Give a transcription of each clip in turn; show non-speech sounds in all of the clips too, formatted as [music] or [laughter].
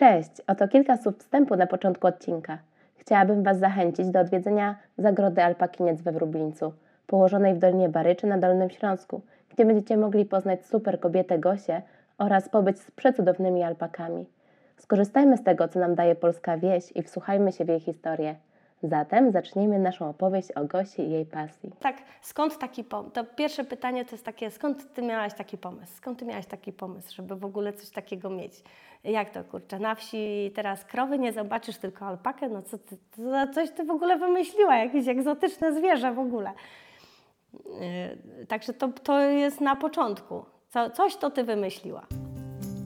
Cześć, oto kilka słów wstępu na początku odcinka. Chciałabym Was zachęcić do odwiedzenia Zagrody Alpakiniec we Wróblińcu, położonej w Dolinie Baryczy na Dolnym Śląsku, gdzie będziecie mogli poznać super kobietę Gosię oraz pobyć z przecudownymi alpakami. Skorzystajmy z tego, co nam daje polska wieś i wsłuchajmy się w jej historię. Zatem zacznijmy naszą opowieść o Gosi i jej pasji. Tak, skąd taki pomysł? To pierwsze pytanie to jest takie, skąd ty miałaś taki pomysł? Skąd ty miałaś taki pomysł, żeby w ogóle coś takiego mieć? Jak to kurczę, na wsi teraz krowy nie zobaczysz, tylko alpakę? No co ty, to coś ty w ogóle wymyśliła, jakieś egzotyczne zwierzę w ogóle. Yy, także to, to jest na początku. Co, coś to ty wymyśliła.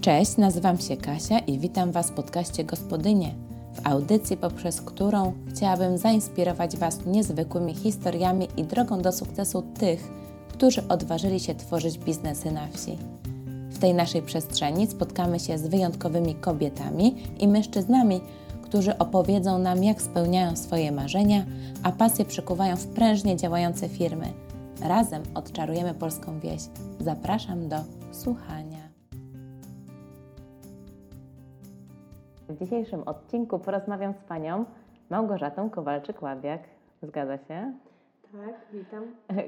Cześć, nazywam się Kasia i witam Was w podcaście Gospodynie, w audycji, poprzez którą chciałabym zainspirować Was niezwykłymi historiami i drogą do sukcesu tych, którzy odważyli się tworzyć biznesy na wsi. W tej naszej przestrzeni spotkamy się z wyjątkowymi kobietami i mężczyznami, którzy opowiedzą nam, jak spełniają swoje marzenia, a pasje przekuwają w prężnie działające firmy. Razem odczarujemy polską wieś. Zapraszam do słuchania. W dzisiejszym odcinku porozmawiam z Panią Małgorzatą Kowalczyk-Łabiak, zgadza się? Tak, witam.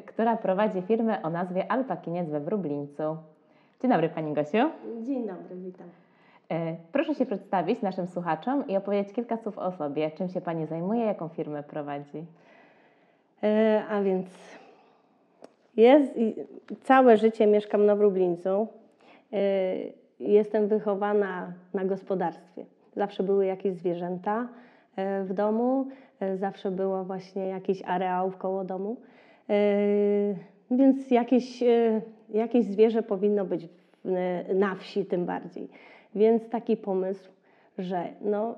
która prowadzi firmę o nazwie Alpakiniec we Wróblińcu. Dzień dobry Pani Gosiu. Dzień dobry, witam. E, Proszę się przedstawić naszym słuchaczom i opowiedzieć kilka słów o sobie. Czym się Pani zajmuje, jaką firmę prowadzi? E, a więc jest, i- całe życie mieszkam na Wróblińcu. E, jestem wychowana na gospodarstwie. Zawsze były jakieś zwierzęta e, w domu, e, zawsze było właśnie jakiś areał koło domu. E, więc jakieś, jakieś zwierzę powinno być na wsi tym bardziej. Więc taki pomysł, że no,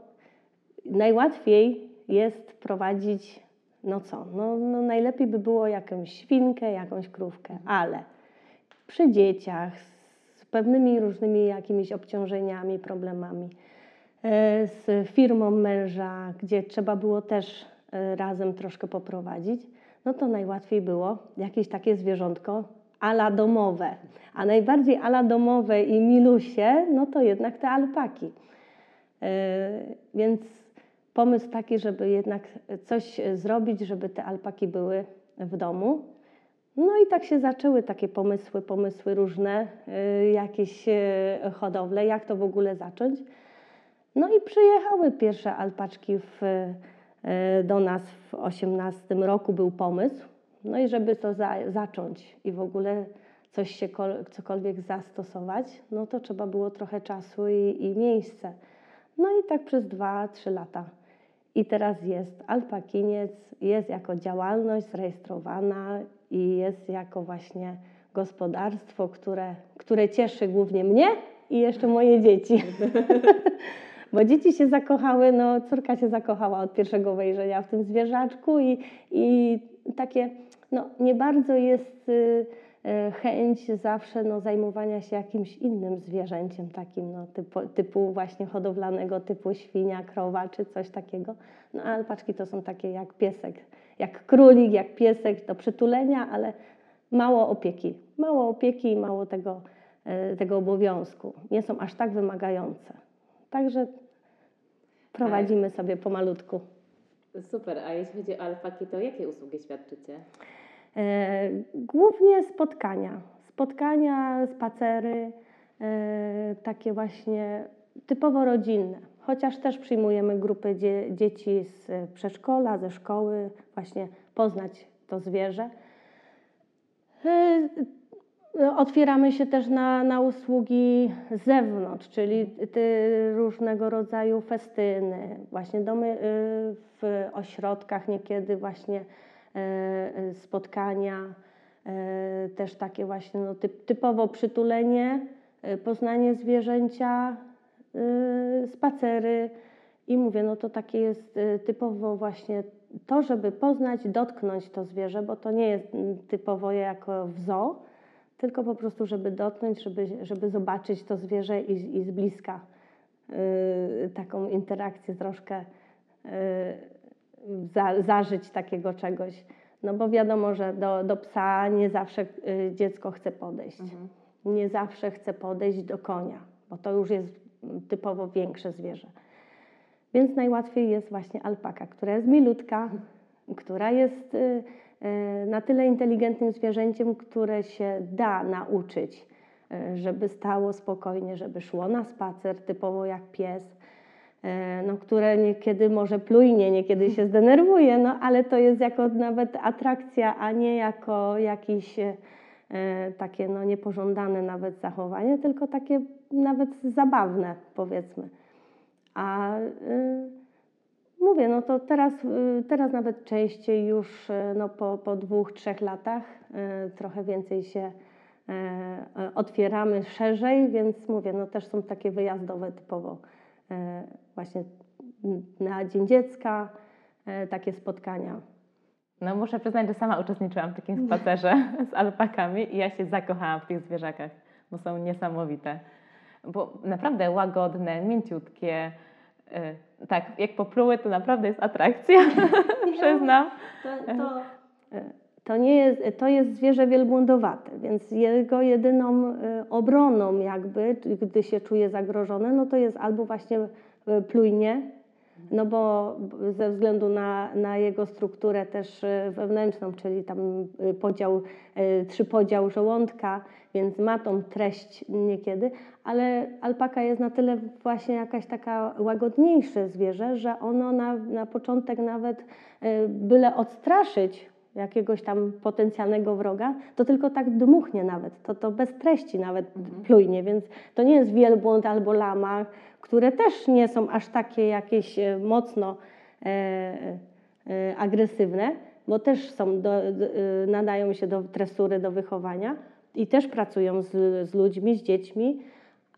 najłatwiej jest prowadzić, no co, no, no najlepiej by było jakąś świnkę, jakąś krówkę, ale przy dzieciach z pewnymi różnymi jakimiś obciążeniami, problemami, z firmą męża, gdzie trzeba było też e, razem troszkę poprowadzić, no to najłatwiej było jakieś takie zwierzątko ala domowe. A najbardziej ala domowe i milusie, no to jednak te alpaki. E, Więc pomysł taki, żeby jednak coś e, zrobić, żeby te alpaki były w domu. No i tak się zaczęły takie pomysły, pomysły różne, e, jakieś e, hodowle, jak to w ogóle zacząć. No i przyjechały pierwsze alpaczki w, e, do nas w 18 roku był pomysł. No i żeby to za, zacząć i w ogóle coś się kol, cokolwiek zastosować, no to trzeba było trochę czasu i, i miejsce. No i tak przez 2-3 lata. I teraz jest Alpakiniec, jest jako działalność zarejestrowana i jest jako właśnie gospodarstwo, które, które cieszy głównie mnie i jeszcze moje dzieci. [laughs] Bo dzieci się zakochały, no córka się zakochała od pierwszego wejrzenia w tym zwierzaczku i, i takie, no nie bardzo jest y, y, chęć zawsze no, zajmowania się jakimś innym zwierzęciem takim, no, typu, typu właśnie hodowlanego, typu świnia, krowa czy coś takiego. No alpaczki to są takie jak piesek, jak królik, jak piesek do przytulenia, ale mało opieki. Mało opieki i mało tego, e, tego obowiązku. Nie są aż tak wymagające. Także prowadzimy sobie pomalutku. Super, a jeśli chodzi o alpaki, to jakie usługi świadczycie? E, Głównie spotkania. Spotkania, spacery, e, takie właśnie typowo rodzinne. Chociaż też przyjmujemy grupy dzie dzieci z e, przedszkola, ze szkoły, właśnie poznać to zwierzę. Otwieramy się też na, na usługi z zewnątrz, czyli ty, różnego rodzaju festyny, właśnie domy y, w ośrodkach, niekiedy właśnie e, e, spotkania, też takie właśnie no, typ, typowo przytulenie, poznanie zwierzęcia, spacery. I mówię, no to takie jest typowo właśnie to, żeby poznać, dotknąć to zwierzę, bo to nie jest mm, typowo jako w zoo, tylko po prostu, żeby dotknąć, żeby, żeby zobaczyć to zwierzę i, i z bliska y, taką interakcję troszkę y, za, zażyć takiego czegoś. No bo wiadomo, że do, do psa nie zawsze y, dziecko chce podejść. Nie zawsze chce podejść do konia, bo to już jest typowo większe zwierzę. Więc najłatwiej jest właśnie alpaka, która jest milutka, która jest na tyle inteligentnym zwierzęciem, które się da nauczyć, y, żeby stało spokojnie, żeby szło na spacer, typowo jak pies, y, no, które niekiedy może plujnie, niekiedy się [laughs] zdenerwuje, no, ale to jest jako nawet atrakcja, a nie jako jakiś y, takie no, niepożądane nawet zachowanie, tylko takie nawet zabawne powiedzmy. A y, mówię, no to teraz, y, teraz nawet częściej już y, no po, po dwóch, trzech latach y, trochę więcej się otwieramy szerzej, więc mówię, no też są takie wyjazdowe typowo właśnie na Dzień Dziecka, takie spotkania. No muszę przyznać, że sama uczestniczyłam w takim spacerze [laughs] z alpakami i ja się zakochałam w tych zwierzakach, bo są niesamowite. Bo naprawdę łagodne, mięciutkie. Tak, jak popluły, to naprawdę jest atrakcja, [laughs] [laughs] przyznam. To, to, to nie jest, to jest zwierzę wielbłądowate, więc jego jedyną y, obroną jakby, gdy się czuje zagrożone, no to jest albo właśnie y, plujnie, no bo ze względu na, na jego strukturę też y, wewnętrzną, czyli tam podział, trzypodział żołądka, więc ma tą treść niekiedy, ale alpaka jest na tyle właśnie jakaś taka łagodniejsze zwierzę, że ono na, na początek nawet y, byle odstraszyć jakiegoś tam potencjalnego wroga, to tylko tak dmuchnie nawet, to, to bez treści nawet plujnie, więc to nie jest wielbłąd albo lama, które też nie są aż takie jakieś e, mocno e, e, agresywne, bo też są do, do, e, nadają się do tresury, do wychowania i też pracują z, z ludźmi, z dziećmi,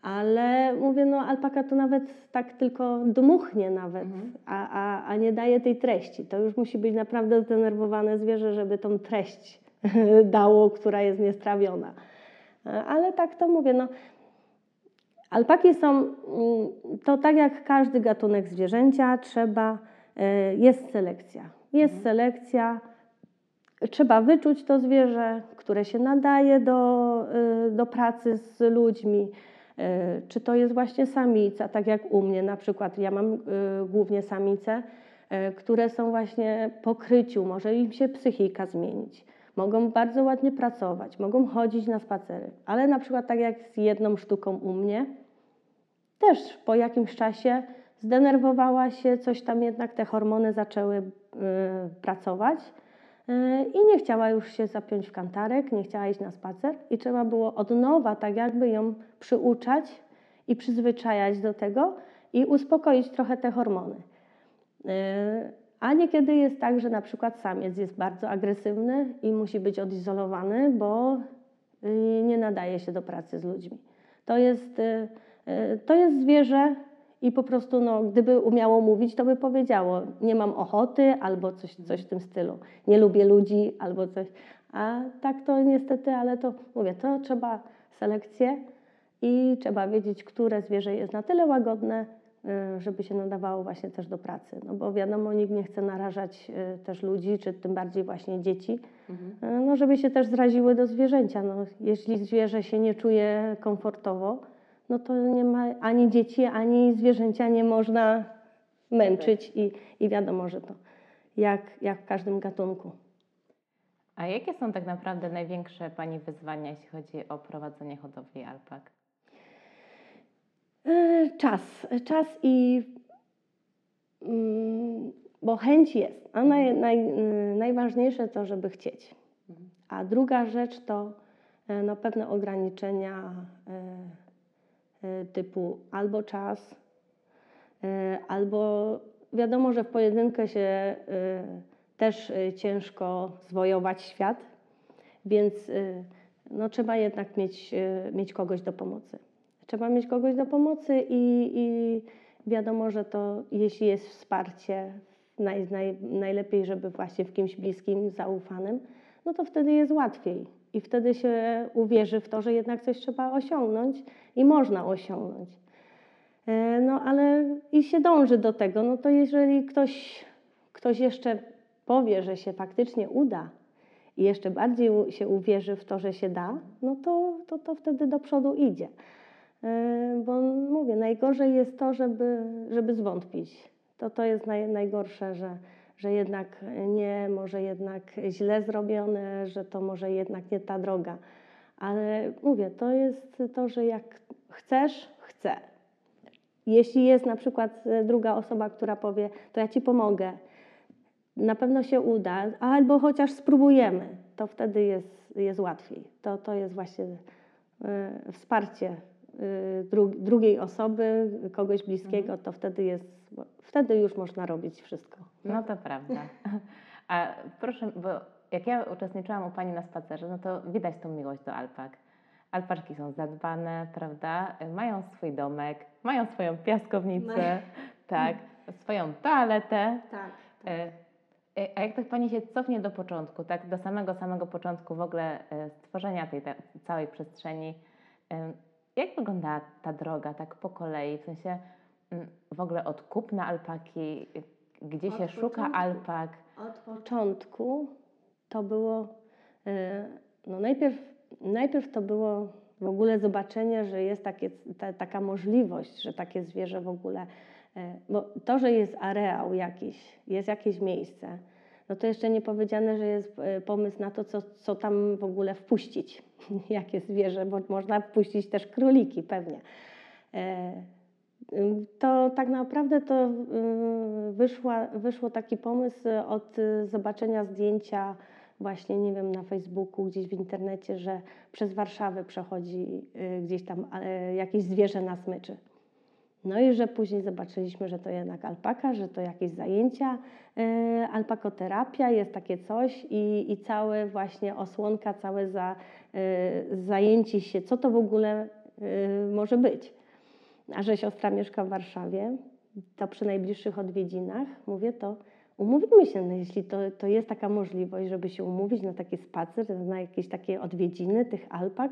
ale mówię, no alpaka to nawet tak tylko dmuchnie nawet, a, a, a nie daje tej treści. To już musi być naprawdę zdenerwowane zwierzę, żeby tą treść [laughs] dało, która jest niestrawiona. Ale tak to mówię, no Alpaki są, mm, to tak jak każdy gatunek zwierzęcia, trzeba, e, jest selekcja. Jest selekcja, trzeba wyczuć to zwierzę, które się nadaje do, e, do pracy z ludźmi. E, Czy to jest właśnie samica, tak jak u mnie na przykład, ja mam e, głównie samice, które są właśnie po kryciu, może im się psychika zmienić. Mogą bardzo ładnie pracować, mogą chodzić na spacery, ale na przykład tak jak z jedną sztuką u mnie, też po jakimś czasie zdenerwowała się, coś tam jednak te hormony zaczęły y, pracować y, i nie chciała już się zapiąć w kantarek, nie chciała iść na spacer i trzeba było od nowa tak jakby ją przyuczać i przyzwyczajać do tego i uspokoić trochę te hormony. Y, A niekiedy jest tak, że na przykład samiec jest bardzo agresywny i musi być odizolowany, bo y, nie nadaje się do pracy z ludźmi. To jest, y, y, to jest zwierzę i po prostu, no, gdyby umiało mówić, to by powiedziało: Nie mam ochoty, albo coś, coś w tym stylu. Nie lubię ludzi, albo coś. A tak to niestety, ale to mówię, to trzeba selekcję i trzeba wiedzieć, które zwierzę jest na tyle łagodne, y, żeby się nadawało właśnie też do pracy. No bo wiadomo, nikt nie chce narażać y, też ludzi, czy tym bardziej właśnie dzieci, y, no żeby się też zraziły do zwierzęcia. No, jeśli zwierzę się nie czuje komfortowo, no to nie ma ani dzieci, ani zwierzęcia nie można męczyć i, i wiadomo, że to jak, jak w każdym gatunku. A jakie są tak naprawdę największe Pani wyzwania, jeśli chodzi o prowadzenie hodowli alpak? E, Czas, czas i mm, bo chęć jest, a naj, naj, y, najważniejsze to, żeby chcieć. A druga rzecz to e, no, pewne ograniczenia e, typu albo czas, e, albo wiadomo, że w pojedynkę się e, też e, ciężko zwojować świat, więc e, no, trzeba jednak mieć, e, mieć kogoś do pomocy. Trzeba mieć kogoś do pomocy i, i wiadomo, że to jeśli jest wsparcie, naj, naj, najlepiej, żeby właśnie w kimś bliskim, zaufanym, no to wtedy jest łatwiej. I wtedy się uwierzy w to, że jednak coś trzeba osiągnąć i można osiągnąć. E, No ale i się dąży do tego, no to jeżeli ktoś, ktoś jeszcze powie, że się faktycznie uda i jeszcze bardziej się uwierzy w to, że się da, no to, to, to wtedy do przodu idzie. E, Bo mówię, najgorzej jest to, żeby, żeby zwątpić. To, to jest naj, najgorsze, że, że jednak nie, może jednak źle zrobione, że to może jednak nie ta droga. Ale mówię, to jest to, że jak chcesz, chcę. Jeśli jest na przykład e, druga osoba, która powie, to ja ci pomogę, na pewno się uda, albo chociaż spróbujemy, to wtedy jest, jest łatwiej. To, to jest właśnie e, wsparcie dru, drugiej osoby, kogoś bliskiego, to wtedy jest, wtedy już można robić wszystko. No to prawda. A proszę, bo jak ja uczestniczyłam u Pani na spacerze, no to widać tą miłość do alpak. Alpaczki są zadbane, prawda? Mają swój domek, mają swoją piaskownicę, tak, swoją toaletę. Tak. E, e, A jak tak Pani się cofnie do początku, tak do samego, samego początku w ogóle e, stworzenia tej całej przestrzeni, jak wyglądała ta droga tak po kolei, w sensie mm, w ogóle od kupna alpaki, gdzie Od się szuka początku. alpak? Od początku to było, e, no najpierw, najpierw to było w ogóle zobaczenie, że jest takie, ta, taka możliwość, że takie zwierzę w ogóle, e, bo to, że jest areał jakiś, jest jakieś miejsce, no to jeszcze nie powiedziane, że jest e, pomysł na to, co, co tam w ogóle wpuścić, [laughs] jakie zwierzę, bo można wpuścić też króliki pewnie. E, To tak naprawdę to y, wyszła, wyszło taki pomysł od zobaczenia zdjęcia właśnie, nie wiem, na Facebooku, gdzieś w internecie, że przez Warszawę przechodzi gdzieś tam e, jakieś zwierzę na smyczy. No i że później zobaczyliśmy, że to jednak alpaka, że to jakieś zajęcia, e, alpakoterapia, jest takie coś i, i całe właśnie osłonka, całe za, e, zajęcie się, co to w ogóle e, może być. A że siostra mieszka w Warszawie, to przy najbliższych odwiedzinach, mówię, to umówimy się, no jeśli to, to jest taka możliwość, żeby się umówić na taki spacer, na jakieś takie odwiedziny tych alpak,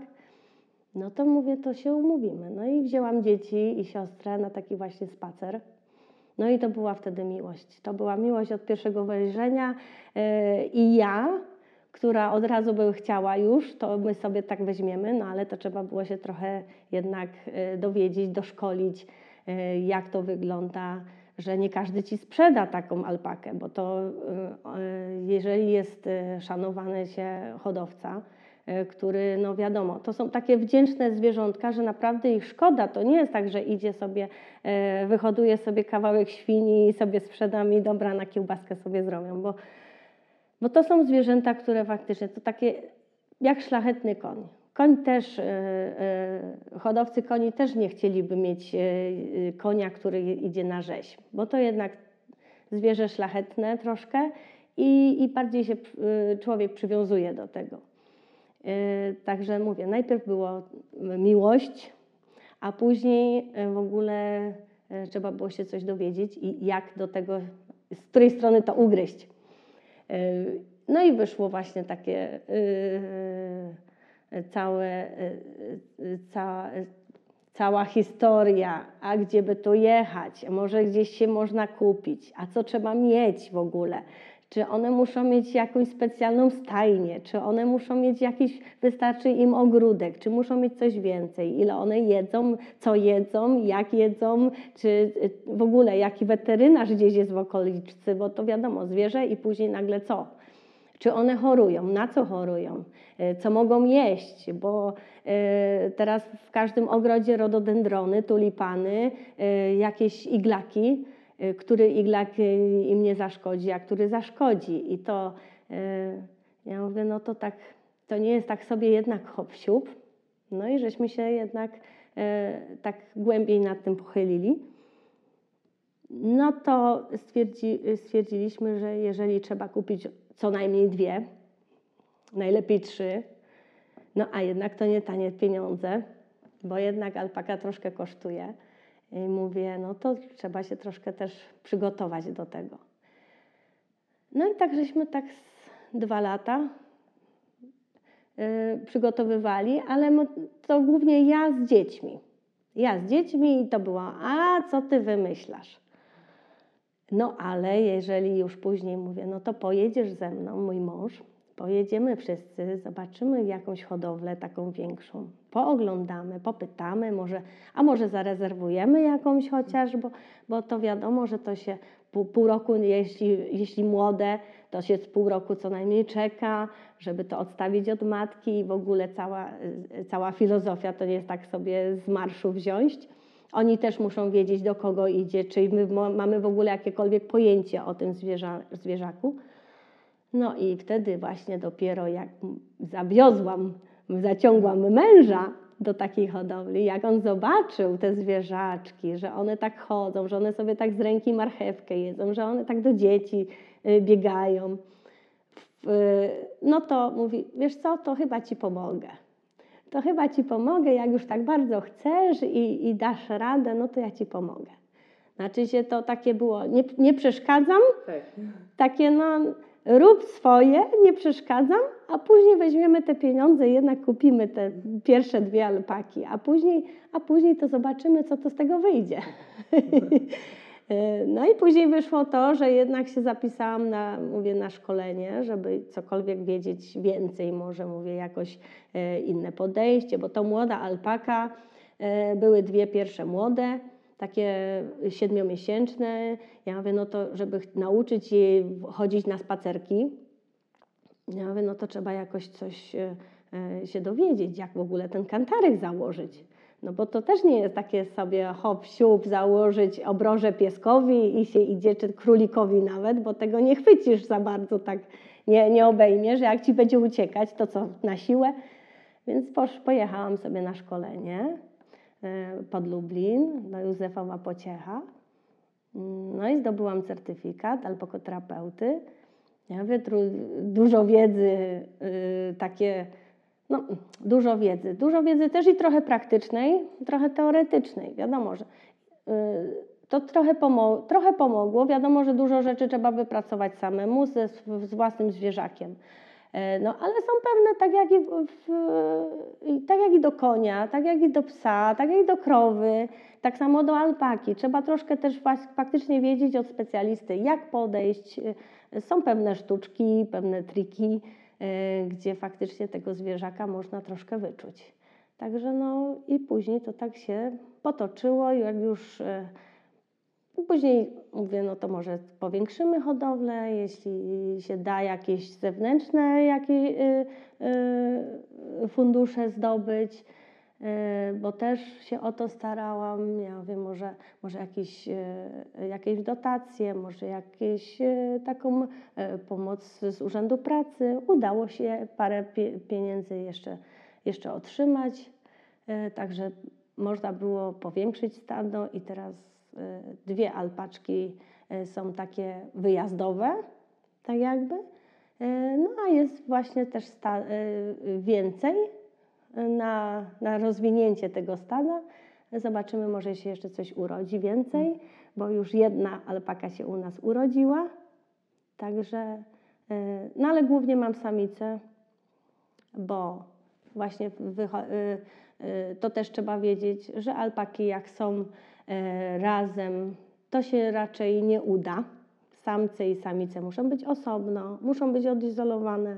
no to mówię, to się umówimy. No i wzięłam dzieci i siostrę na taki właśnie spacer. No i to była wtedy miłość. To była miłość od pierwszego wejrzenia yy, i ja, która od razu by chciała już, to my sobie tak weźmiemy, no ale to trzeba było się trochę jednak yy, dowiedzieć, doszkolić, yy, jak to wygląda, że nie każdy ci sprzeda taką alpakę, bo to jeżeli jest szanowany się hodowca, który, no wiadomo, to są takie wdzięczne zwierzątka, że naprawdę ich szkoda. To nie jest tak, że idzie sobie, y, wyhoduje sobie kawałek świni i sobie sprzedam i dobra, na kiełbaskę sobie zrobią, bo, bo to są zwierzęta, które faktycznie to takie jak szlachetny koń. Koń też, y, hodowcy koni też nie chcieliby mieć konia, który idzie na rzeź, bo to jednak zwierzę szlachetne troszkę i, i bardziej się człowiek przywiązuje do tego. Y, Także mówię, najpierw było miłość, a później y, w ogóle y, trzeba było się coś dowiedzieć i jak do tego, z której strony to ugryźć. Y, No i wyszło właśnie takie y, y, całe, cała, cała historia, a gdzie by tu jechać, może gdzieś się można kupić, a co trzeba mieć w ogóle. Czy one muszą mieć jakąś specjalną stajnię, czy one muszą mieć jakiś, wystarczy im ogródek, czy muszą mieć coś więcej, ile one jedzą, co jedzą, jak jedzą, czy y, w ogóle jaki weterynarz gdzieś jest w okolicy, bo to wiadomo, zwierzę i później nagle co? Czy one chorują? Na co chorują? E, Co mogą jeść? Bo e, teraz w każdym ogrodzie rododendrony, tulipany, jakieś iglaki, który iglak e, im nie zaszkodzi, a który zaszkodzi. I to e, ja mówię, no to tak, to nie jest tak sobie jednak hop siup. No i żeśmy się jednak tak głębiej nad tym pochylili. No to stwierdzi, stwierdziliśmy, że jeżeli trzeba kupić co najmniej dwie, najlepiej trzy, no a jednak to nie tanie pieniądze, bo jednak alpaka troszkę kosztuje. I mówię, no to trzeba się troszkę też przygotować do tego. No i tak żeśmy tak dwa lata y, przygotowywali, ale to głównie ja z dziećmi. Ja z dziećmi i to było, a co ty wymyślasz? No ale jeżeli już później mówię, no to pojedziesz ze mną, mój mąż, pojedziemy wszyscy, zobaczymy jakąś hodowlę taką większą, pooglądamy, popytamy, może, a może zarezerwujemy jakąś chociaż, bo, bo to wiadomo, że to się pół, pół roku, jeśli, jeśli młode, to się z pół roku co najmniej czeka, żeby to odstawić od matki i w ogóle cała, cała filozofia to nie jest tak sobie z marszu wziąć. Oni też muszą wiedzieć, do kogo idzie, czy my mamy w ogóle jakiekolwiek pojęcie o tym zwierza, zwierzaku. No i wtedy właśnie dopiero jak zawiozłam, zaciągłam męża do takiej hodowli, jak on zobaczył te zwierzaczki, że one tak chodzą, że one sobie tak z ręki marchewkę jedzą, że one tak do dzieci y, biegają, w- no to mówi, wiesz co, to chyba ci pomogę. To chyba ci pomogę, jak już tak bardzo chcesz i, i dasz radę, no to ja ci pomogę. Znaczy się to takie było, nie, nie przeszkadzam, takie no rób swoje, nie przeszkadzam, a później weźmiemy te pieniądze i jednak kupimy te pierwsze dwie alpaki, a później, a później to zobaczymy, co to z tego wyjdzie. [laughs] No i później wyszło to, że jednak się zapisałam na, mówię, na szkolenie, żeby cokolwiek wiedzieć więcej, może mówię jakoś e, inne podejście, bo to młoda alpaka, e, były dwie pierwsze młode, takie siedmiomiesięczne. Ja mówię, no to żeby nauczyć jej chodzić na spacerki, ja mówię, no to trzeba jakoś coś e, e, się dowiedzieć, jak w ogóle ten kantarek założyć. No bo to też nie jest takie sobie hop, siup, założyć obroże pieskowi i się idzie, czy królikowi nawet, bo tego nie chwycisz za bardzo, tak nie, nie obejmiesz. Jak ci będzie uciekać, to co, na siłę? Więc pojechałam sobie na szkolenie pod Lublin do Józefa Łapociecha. Mm, No i zdobyłam certyfikat alpokoterapeuty. Ja mówię, dużo wiedzy, y, takie, no dużo wiedzy. Dużo wiedzy też i trochę praktycznej, trochę teoretycznej. Wiadomo, że y, to trochę, pomo- trochę pomogło. Wiadomo, że dużo rzeczy trzeba wypracować samemu ze, z własnym zwierzakiem. E, No, ale są pewne, tak jak, i w, tak jak i do konia, tak jak i do psa, tak jak i do krowy, tak samo do alpaki. Trzeba troszkę też fak- faktycznie wiedzieć od specjalisty, jak podejść. E, Są pewne sztuczki, pewne triki, e, gdzie faktycznie tego zwierzaka można troszkę wyczuć. Także no i później to tak się potoczyło, jak już Później mówię, no to może powiększymy hodowlę, jeśli się da jakieś zewnętrzne jakieś, y, y, fundusze zdobyć, y, bo też się o to starałam. Ja mówię, może, może jakieś, jakieś dotacje, może jakieś taką pomoc z Urzędu Pracy. Udało się parę pie, pieniędzy jeszcze, jeszcze otrzymać, także można było powiększyć stado i teraz dwie alpaczki y, są takie wyjazdowe, tak jakby. Y, No a jest właśnie też sta- y, więcej y, na, na rozwinięcie tego stada. Zobaczymy, może się jeszcze coś urodzi więcej, bo już jedna alpaka się u nas urodziła. Także, y, no ale głównie mam samicę, bo właśnie wycho- y, y, to też trzeba wiedzieć, że alpaki jak są razem, to się raczej nie uda. Samce i samice muszą być osobno, muszą być odizolowane.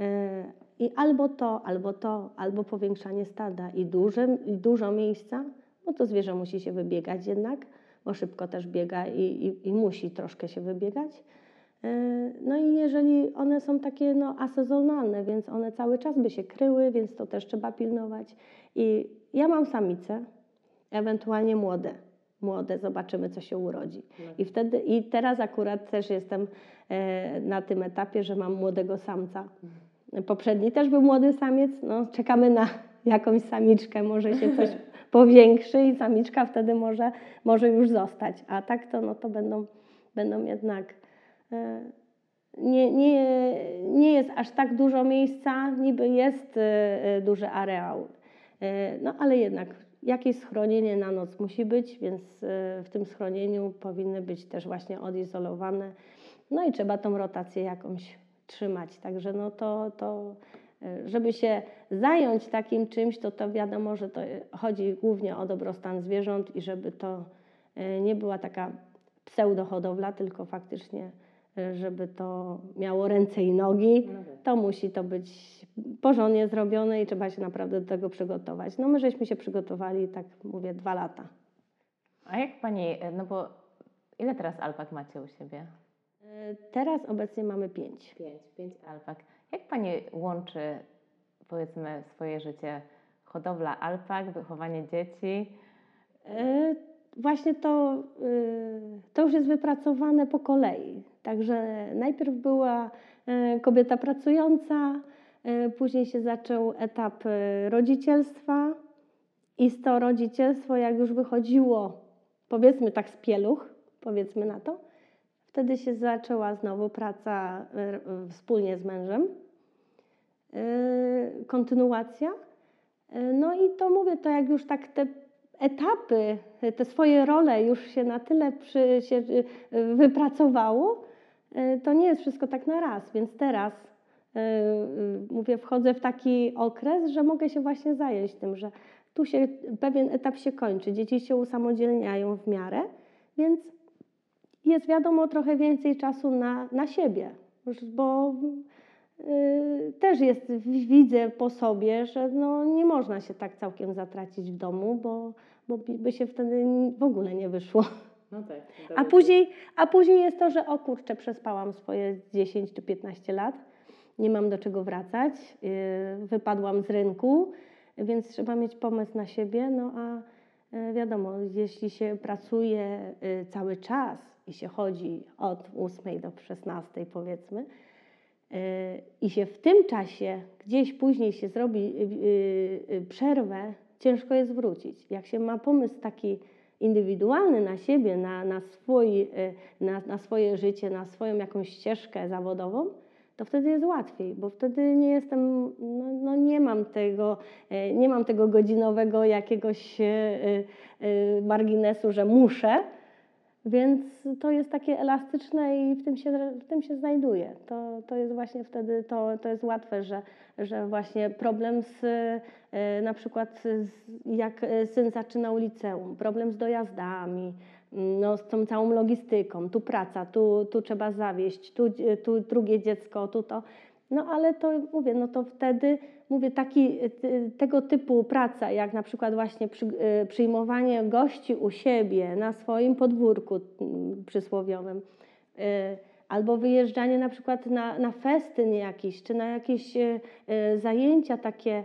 E, I albo to, albo to, albo powiększanie stada i, duże, i dużo miejsca, bo to zwierzę musi się wybiegać jednak, bo szybko też biega i, i, i musi troszkę się wybiegać. E, No i jeżeli one są takie no, asezonalne, więc one cały czas by się kryły, więc to też trzeba pilnować. I ja mam samice, ewentualnie młode. Młode, zobaczymy, co się urodzi. I wtedy, i teraz akurat też jestem e, na tym etapie, że mam młodego samca. Poprzedni też był młody samiec, no czekamy na jakąś samiczkę, może się coś [laughs] powiększy i samiczka wtedy może, może już zostać. A tak to, no to będą, będą jednak e, nie, nie, nie jest aż tak dużo miejsca, niby jest e, duży areał. No ale jednak jakieś schronienie na noc musi być, więc e, w tym schronieniu powinny być też właśnie odizolowane. No i trzeba tą rotację jakąś trzymać. Także no to, to e, żeby się zająć takim czymś, to to wiadomo, że to chodzi głównie o dobrostan zwierząt i żeby to e, nie była taka pseudohodowla, tylko faktycznie y, żeby to miało ręce i nogi, to musi to być porządnie zrobione i trzeba się naprawdę do tego przygotować. No my żeśmy się przygotowali, tak mówię, dwa lata. A jak pani, no bo ile teraz alpak macie u siebie? Y, Teraz obecnie mamy pięć. Pięć, pięć alpak. Jak pani łączy, powiedzmy, swoje życie, hodowla alpak, wychowanie dzieci? E, Właśnie to, y, to już jest wypracowane po kolei. Także najpierw była e, kobieta pracująca, e, później się zaczął etap rodzicielstwa i z to rodzicielstwo, jak już wychodziło, powiedzmy tak z pieluch, powiedzmy na to, wtedy się zaczęła znowu praca wspólnie z mężem. Kontynuacja. No i to mówię, to jak już tak te etapy, te swoje role już się na tyle przy, się y, wypracowało, y, to nie jest wszystko tak na raz. Więc teraz y, mówię, wchodzę w taki okres, że mogę się właśnie zająć tym, że tu się pewien etap się kończy, dzieci się usamodzielniają w miarę, więc jest wiadomo trochę więcej czasu na, na siebie, bo też jest, widzę po sobie, że no, nie można się tak całkiem zatracić w domu, bo, bo by- się wtedy w ogóle nie wyszło. No tak. A później, a później jest to, że o kurczę, przespałam swoje 10 czy 15 lat, nie mam do czego wracać, yy, wypadłam z rynku, więc trzeba mieć pomysł na siebie, no a yy, wiadomo, jeśli się pracuje yy, cały czas i się chodzi od 8 do 16 powiedzmy, i się w tym czasie gdzieś później się zrobi przerwę, ciężko jest wrócić. Jak się ma pomysł taki indywidualny na siebie, na, na, swój, y, na, na swoje życie, na swoją jakąś ścieżkę zawodową, to wtedy jest łatwiej, bo wtedy nie jestem, no, no nie mam tego, e, nie mam tego godzinowego jakiegoś e, marginesu, że muszę, więc to jest takie elastyczne i w tym się, w tym się znajduje. To, to jest właśnie wtedy, to, to jest łatwe, że, że właśnie problem z e, na przykład z, jak e, syn zaczynał liceum, problem z dojazdami, mm, no, z tą całą logistyką, tu praca, tu, tu trzeba zawieźć, tu, dzie- tu drugie dziecko, tu to. No ale to mówię, no to wtedy mówię, taki, tego typu praca, jak na przykład właśnie przy, e, przyjmowanie gości u siebie na swoim podwórku mm, przysłowiowym, e, albo wyjeżdżanie na przykład na, na festyn jakiś, czy na jakieś e, zajęcia takie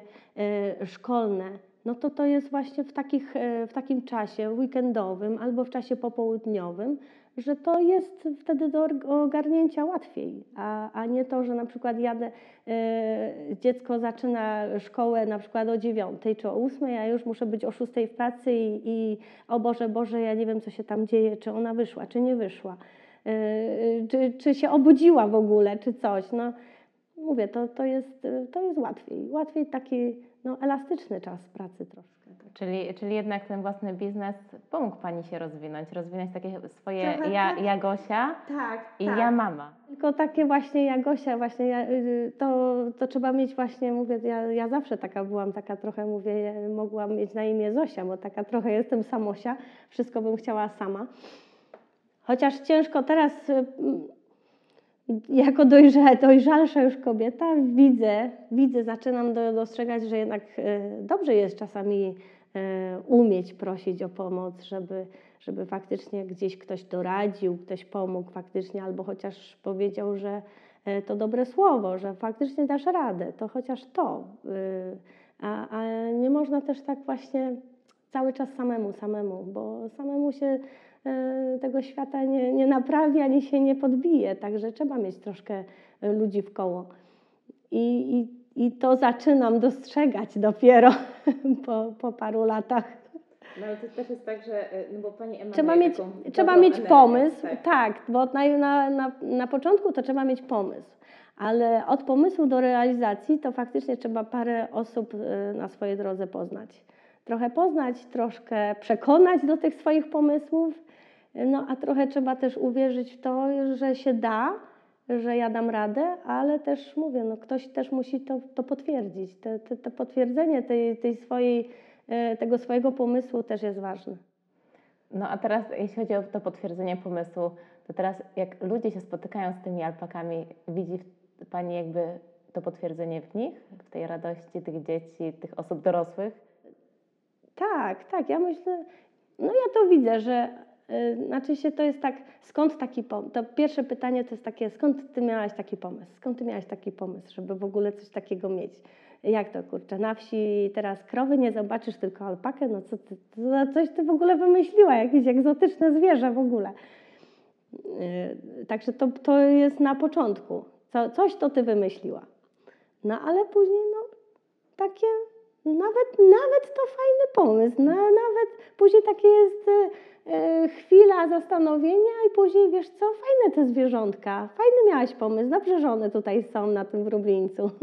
szkolne, no to to jest właśnie w, takich, w takim czasie weekendowym albo w czasie popołudniowym, że to jest wtedy do ogarnięcia łatwiej, a, a nie to, że na przykład jadę, e, dziecko zaczyna szkołę na przykład o dziewiątej czy o ósmej, a już muszę być o szóstej w pracy i, i o Boże, Boże, ja nie wiem, co się tam dzieje, czy ona wyszła, czy nie wyszła, e, czy, czy się obudziła w ogóle, czy coś. No, mówię, to, to, jest, to jest łatwiej. Łatwiej taki no, elastyczny czas pracy troszkę. Czyli, czyli jednak ten własny biznes pomógł Pani się rozwinąć, rozwinąć takie swoje Trochę ja, tak. ja Gosia Tak, i ja mama. Tylko takie właśnie Jagosia, właśnie ja, y, to, to trzeba mieć właśnie, mówię, ja, ja zawsze taka byłam, taka trochę mówię, mogłam mieć na imię Zosia, bo taka trochę jestem samosia, wszystko bym chciała sama. Chociaż ciężko teraz, y, jako dojrza, dojrzalsza już kobieta, widzę, widzę, zaczynam do, dostrzegać, że jednak y, dobrze jest czasami y, umieć prosić o pomoc, żeby, żeby faktycznie gdzieś ktoś doradził, ktoś pomógł faktycznie, albo chociaż powiedział, że y, to dobre słowo, że faktycznie dasz radę, to chociaż to. A, a nie można też tak właśnie cały czas samemu, samemu, bo samemu się e, tego świata nie, nie naprawi ani się nie podbije, także trzeba mieć troszkę e, ludzi w koło. I, i, i to zaczynam dostrzegać dopiero [laughs] po, po paru latach. No ale to też jest tak, że no bo Pani emanuje Trzeba mieć, trzeba mieć energię, pomysł, tak. tak, bo na, na, na, na początku to trzeba mieć pomysł, ale od pomysłu do realizacji to faktycznie trzeba parę osób e, na swojej drodze poznać. Trochę poznać, troszkę przekonać do tych swoich pomysłów, e, no a trochę trzeba też uwierzyć w to, że się da, że ja dam radę, ale też mówię, no ktoś też musi to, to potwierdzić. Te, te, te potwierdzenie tej, tej swojej, e, tego swojego pomysłu też jest ważne. No a teraz, jeśli chodzi o to potwierdzenie pomysłu, to teraz jak ludzie się spotykają z tymi alpakami, widzi Pani jakby to potwierdzenie w nich, w tej radości tych dzieci, tych osób dorosłych? Tak, tak, ja myślę, no ja to widzę, że znaczy się to jest tak, skąd taki pomysł? To pierwsze pytanie to jest takie, skąd ty miałaś taki pomysł? Skąd ty miałaś taki pomysł, żeby w ogóle coś takiego mieć? Jak to kurczę, na wsi teraz krowy nie zobaczysz, tylko alpakę, no co ty, coś ty w ogóle wymyśliła, jakieś egzotyczne zwierzę w ogóle. Yy, Także to, to jest na początku. Co, coś to ty wymyśliła. No ale później, no takie, nawet, nawet to fajny pomysł. No, nawet później takie jest e, e, chwila zastanowienia i później, wiesz co, fajne te zwierzątka. Fajny miałaś pomysł, dobrze, że one tutaj są na tym wróbleńcu. [laughs]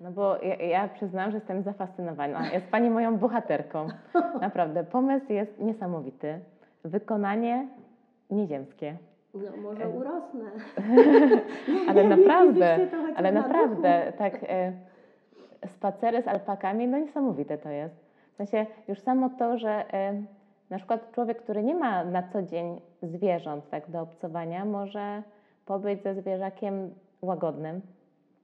No bo ja, ja przyznam, że jestem zafascynowana. Jest Pani moją bohaterką. [laughs] Naprawdę, pomysł jest niesamowity. Wykonanie nieziemskie. No może urosnę. [laughs] Ale naprawdę, ale na naprawdę, tak e, spacery z alpakami, no niesamowite to jest. W sensie już samo to, że e, na przykład człowiek, który nie ma na co dzień zwierząt tak do obcowania, może pobyć ze zwierzakiem łagodnym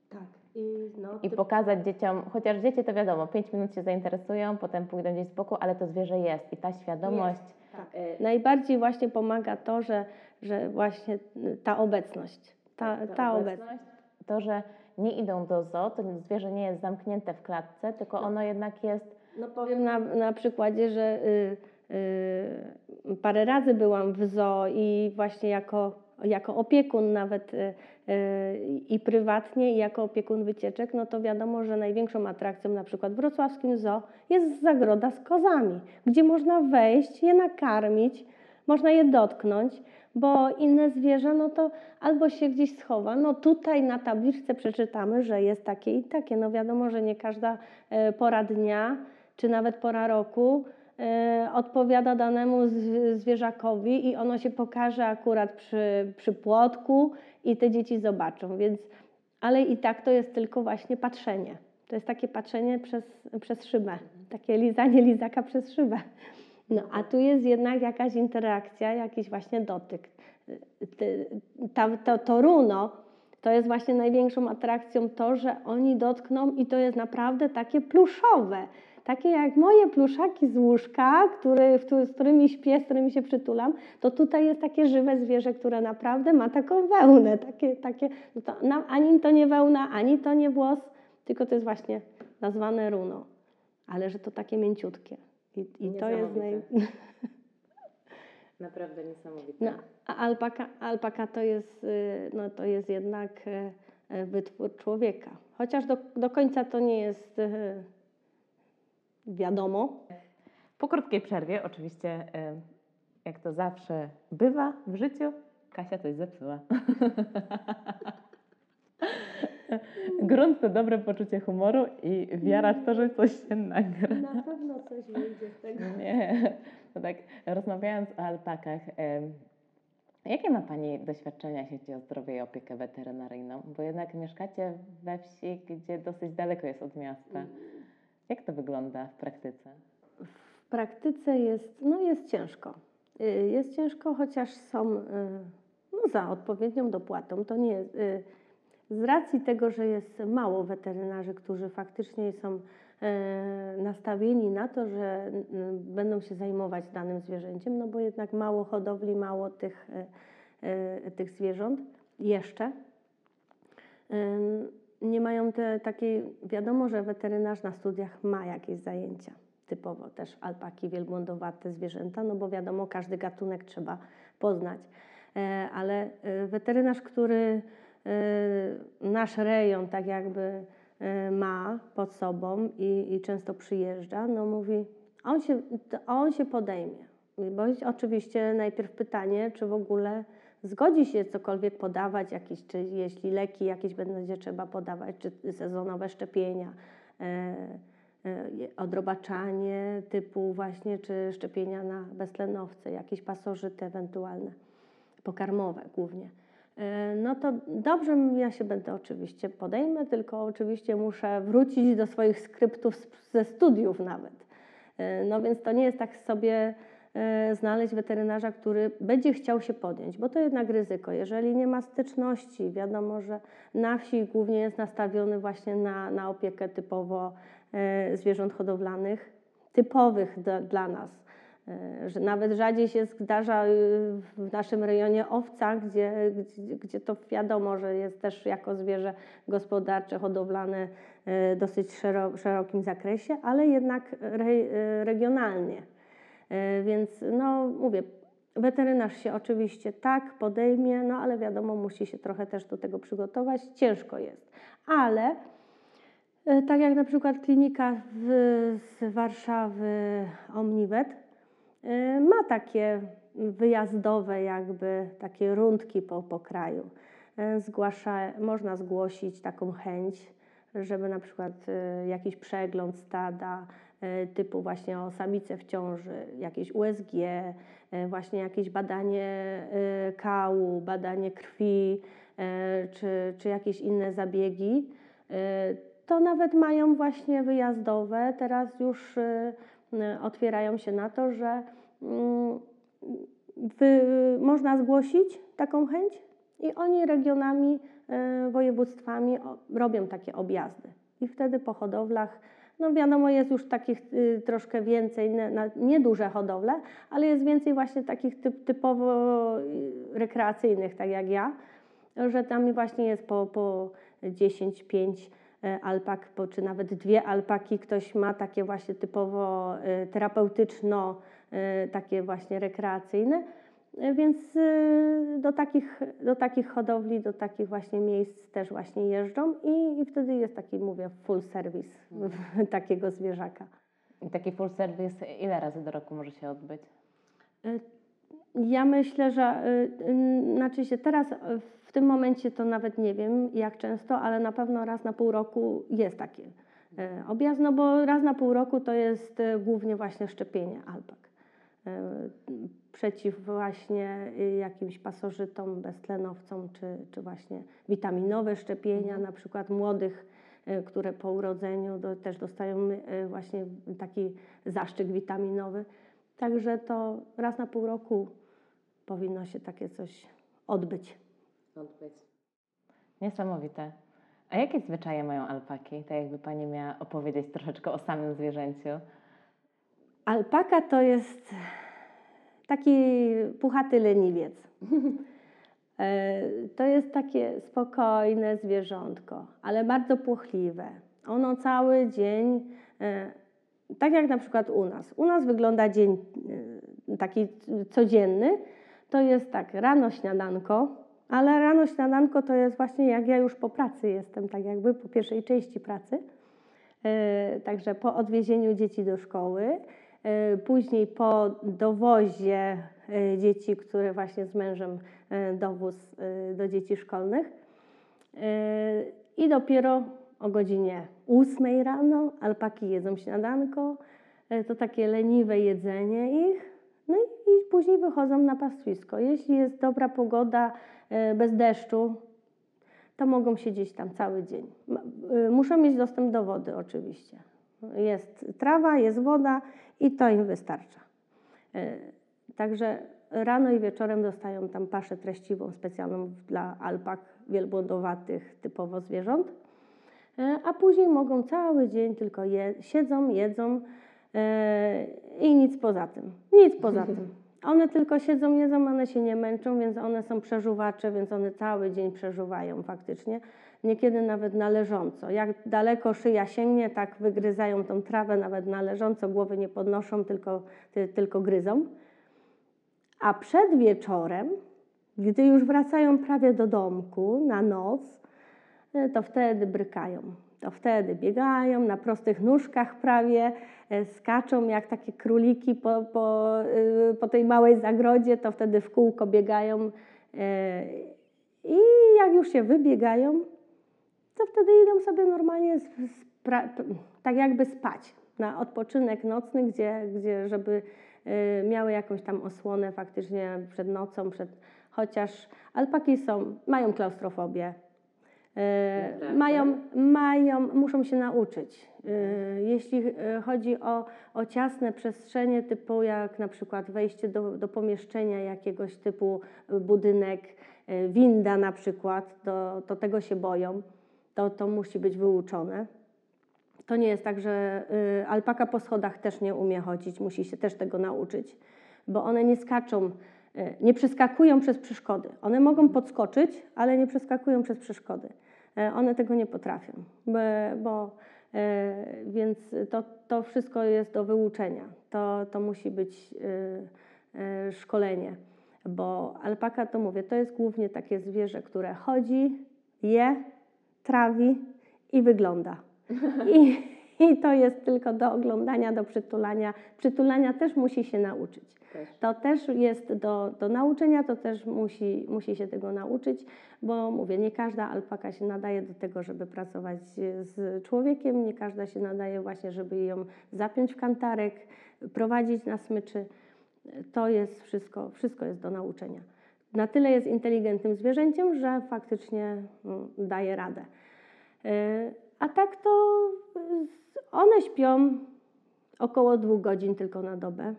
Tak. I, no, i ty- pokazać dzieciom, chociaż dzieci to wiadomo, 5 minut się zainteresują, potem pójdą gdzieś z boku, ale to zwierzę jest i ta świadomość. Tak. Najbardziej właśnie pomaga to, że, że właśnie ta obecność. Ta, ta obecność. To, że nie idą do zoo, to zwierzę nie jest zamknięte w klatce, tylko ono jednak jest No powiem na, na przykładzie, że y, y, parę razy byłam w zoo i właśnie jako, jako opiekun nawet y, i prywatnie i jako opiekun wycieczek, no to wiadomo, że największą atrakcją na przykład w wrocławskim zoo jest zagroda z kozami, gdzie można wejść, je nakarmić, można je dotknąć, bo inne zwierzę, no to albo się gdzieś schowa, no tutaj na tabliczce przeczytamy, że jest takie i takie. No wiadomo, że nie każda e, pora dnia, czy nawet pora roku e, odpowiada danemu zwierzakowi i ono się pokaże akurat przy, przy płotku i te dzieci zobaczą, więc, ale i tak to jest tylko właśnie patrzenie. To jest takie patrzenie przez, przez szybę, takie lizanie lizaka przez szybę. No, a tu jest jednak jakaś interakcja, jakiś właśnie dotyk. Ty- Ta, to, to runo to jest właśnie największą atrakcją to, że oni dotkną i to jest naprawdę takie pluszowe. Takie jak moje pluszaki z łóżka, który, z którymi śpię, z którymi się przytulam, to tutaj jest takie żywe zwierzę, które naprawdę ma taką wełnę. Takie, takie, no to, na, ani to nie wełna, ani to nie włos, tylko to jest właśnie nazwane runo. Ale że to takie mięciutkie. I, i to jest naj... [laughs] Naprawdę niesamowite. No, a alpaka, alpaka to, jest, y, no, to jest jednak y, y, wytwór człowieka. Chociaż do, do końca to nie jest wiadomo. Po krótkiej przerwie, oczywiście, jak to zawsze bywa w życiu, Kasia coś zepsuła. [laughs] [laughs] Grunt to dobre poczucie humoru i wiara w to, że coś się nagra. Na pewno coś wyjdzie z tego. Nie, to tak rozmawiając o alpakach, jakie ma Pani doświadczenia, jeśli chodzi o zdrowie i opiekę weterynaryjną? Bo jednak mieszkacie we wsi, gdzie dosyć daleko jest od miasta. Jak to wygląda w praktyce? W praktyce jest, no jest ciężko. Y, Jest ciężko, chociaż są y, no, za odpowiednią dopłatą. To nie jest, y, z racji tego, że jest mało weterynarzy, którzy faktycznie są e, nastawieni na to, że n- będą się zajmować danym zwierzęciem, no bo jednak mało hodowli, mało tych, e, e, tych zwierząt jeszcze. Nie mają te takiej, wiadomo, że weterynarz na studiach ma jakieś zajęcia, typowo też alpaki, wielbłądowate zwierzęta, no bo wiadomo, każdy gatunek trzeba poznać. E, Ale e, weterynarz, który e, nasz rejon tak jakby e, ma pod sobą i, i często przyjeżdża, no mówi, on się, on się podejmie. Bo oczywiście najpierw pytanie, czy w ogóle zgodzi się cokolwiek podawać, jakieś, czy jeśli leki jakieś będzie trzeba podawać, czy sezonowe szczepienia, e, e, odrobaczanie typu właśnie, czy szczepienia na beztlenowce, jakieś pasożyty ewentualne, pokarmowe głównie. E, No to dobrze, ja się będę oczywiście podejmę, tylko oczywiście muszę wrócić do swoich skryptów ze studiów nawet. E, No więc to nie jest tak sobie e, znaleźć weterynarza, który będzie chciał się podjąć, bo to jednak ryzyko. Jeżeli nie ma styczności, wiadomo, że na wsi głównie jest nastawiony właśnie na, na opiekę typowo zwierząt hodowlanych, typowych dla nas. E, Że nawet rzadziej się zdarza y, w naszym rejonie owca, gdzie, gdzie, to wiadomo, że jest też jako zwierzę gospodarcze, hodowlane e, dosyć szero, szerokim zakresie, ale jednak e, regionalnie. Więc no mówię, weterynarz się oczywiście tak podejmie, no ale wiadomo, musi się trochę też do tego przygotować. Ciężko jest. Ale tak jak na przykład klinika w, z Warszawy Omnivet ma takie wyjazdowe jakby takie rundki po, po kraju. E, Zgłasza, można zgłosić taką chęć, żeby na przykład e, jakiś przegląd stada typu właśnie o samice w ciąży, jakieś USG, właśnie jakieś badanie kału, badanie krwi, czy, czy jakieś inne zabiegi. To nawet mają właśnie wyjazdowe. Teraz już otwierają się na to, że wy, można zgłosić taką chęć i oni regionami, e, województwami robią takie objazdy. I wtedy po hodowlach, no wiadomo, jest już takich y, troszkę więcej, nieduże hodowle, ale jest więcej właśnie takich typ, typowo y, rekreacyjnych, tak jak ja, że tam właśnie jest po, po 10, 5 e, alpak, czy nawet dwie alpaki. Ktoś ma takie właśnie typowo e, terapeutyczno, takie właśnie rekreacyjne. E, Więc e, do takich, do takich hodowli, do takich właśnie miejsc też właśnie jeżdżą i, i wtedy jest taki, mówię, full service [laughs] takiego zwierzaka. I taki full service ile razy do roku może się odbyć? E, Ja myślę, że znaczy się teraz w tym momencie to nawet nie wiem jak często, ale na pewno raz na pół roku jest taki objazd, no bo raz na pół roku to jest głównie właśnie szczepienie alpak. Y, Przeciw właśnie y, jakimś pasożytom, beztlenowcom, czy, czy właśnie witaminowe szczepienia, na przykład młodych, y, które po urodzeniu do, też dostają y, właśnie taki zaszczyt witaminowy. Także to raz na pół roku powinno się takie coś odbyć. Odbyć. Niesamowite. A jakie zwyczaje mają alpaki? Tak jakby Pani miała opowiedzieć troszeczkę o samym zwierzęciu. Alpaka to jest taki puchaty leniwiec. [laughs] E, To jest takie spokojne zwierzątko, ale bardzo płochliwe. Ono cały dzień, e, tak jak na przykład u nas. U nas wygląda dzień e, taki codzienny. To jest tak, rano śniadanko, ale rano śniadanko to jest właśnie jak ja już po pracy jestem, tak jakby po pierwszej części pracy. Także po odwiezieniu dzieci do szkoły, później po dowozie e, dzieci, które właśnie z mężem e, dowóz do dzieci szkolnych. I dopiero o godzinie 8 rano alpaki jedzą śniadanko. To takie leniwe jedzenie ich. No i, później wychodzą na pastwisko. Jeśli jest dobra pogoda, bez deszczu, to mogą siedzieć tam cały dzień. Y, Muszą mieć dostęp do wody oczywiście. Jest trawa, jest woda i to im wystarcza. Y, Także rano i wieczorem dostają tam paszę treściwą specjalną dla alpak wielbłądowatych, typowo zwierząt. Y, A później mogą cały dzień tylko je, siedzą, jedzą y, i nic poza tym. Nic poza [laughs] tym. One tylko siedzą, jedzą, one się nie męczą, więc one są przeżuwacze, więc one cały dzień przeżuwają faktycznie. Niekiedy nawet na leżąco. Jak daleko szyja sięgnie, tak wygryzają tą trawę nawet na leżąco, głowy nie podnoszą, tylko, ty, tylko gryzą. A przed wieczorem, gdy już wracają prawie do domku na noc, e, to wtedy brykają. To wtedy biegają na prostych nóżkach prawie, e, skaczą jak takie króliki po, po, y, po tej małej zagrodzie, to wtedy w kółko biegają. e, I jak już się wybiegają, to wtedy idą sobie normalnie, z, z pra, tak jakby spać na odpoczynek nocny, gdzie, gdzie żeby y, miały jakąś tam osłonę faktycznie przed nocą, przed, chociaż alpaki są, mają klaustrofobię. Naprawdę? Mają, mają, muszą się nauczyć. E, Jeśli e, chodzi o, o ciasne przestrzenie, typu jak na przykład wejście do, do pomieszczenia jakiegoś typu budynek, e, winda na przykład, to, to tego się boją. To, to musi być wyuczone. To nie jest tak, że y, alpaka po schodach też nie umie chodzić, musi się też tego nauczyć, bo one nie skaczą, y, nie przeskakują przez przeszkody. One mogą podskoczyć, ale nie przeskakują przez przeszkody. E, One tego nie potrafią, bo, bo e, więc to, to wszystko jest do wyuczenia. To, to musi być y, y, szkolenie, bo alpaka, to mówię, to jest głównie takie zwierzę, które chodzi, je, trawi i wygląda. [laughs] I, I to jest tylko do oglądania, do przytulania. Przytulania też musi się nauczyć. To też jest do, do nauczenia, to też musi, musi się tego nauczyć, bo mówię, nie każda alpaka się nadaje do tego, żeby pracować z człowiekiem, nie każda się nadaje właśnie, żeby ją zapiąć w kantarek, prowadzić na smyczy. To jest wszystko, wszystko jest do nauczenia. Na tyle jest inteligentnym zwierzęciem, że faktycznie mm, daje radę. Y, A tak to y, one śpią około dwóch godzin tylko na dobę.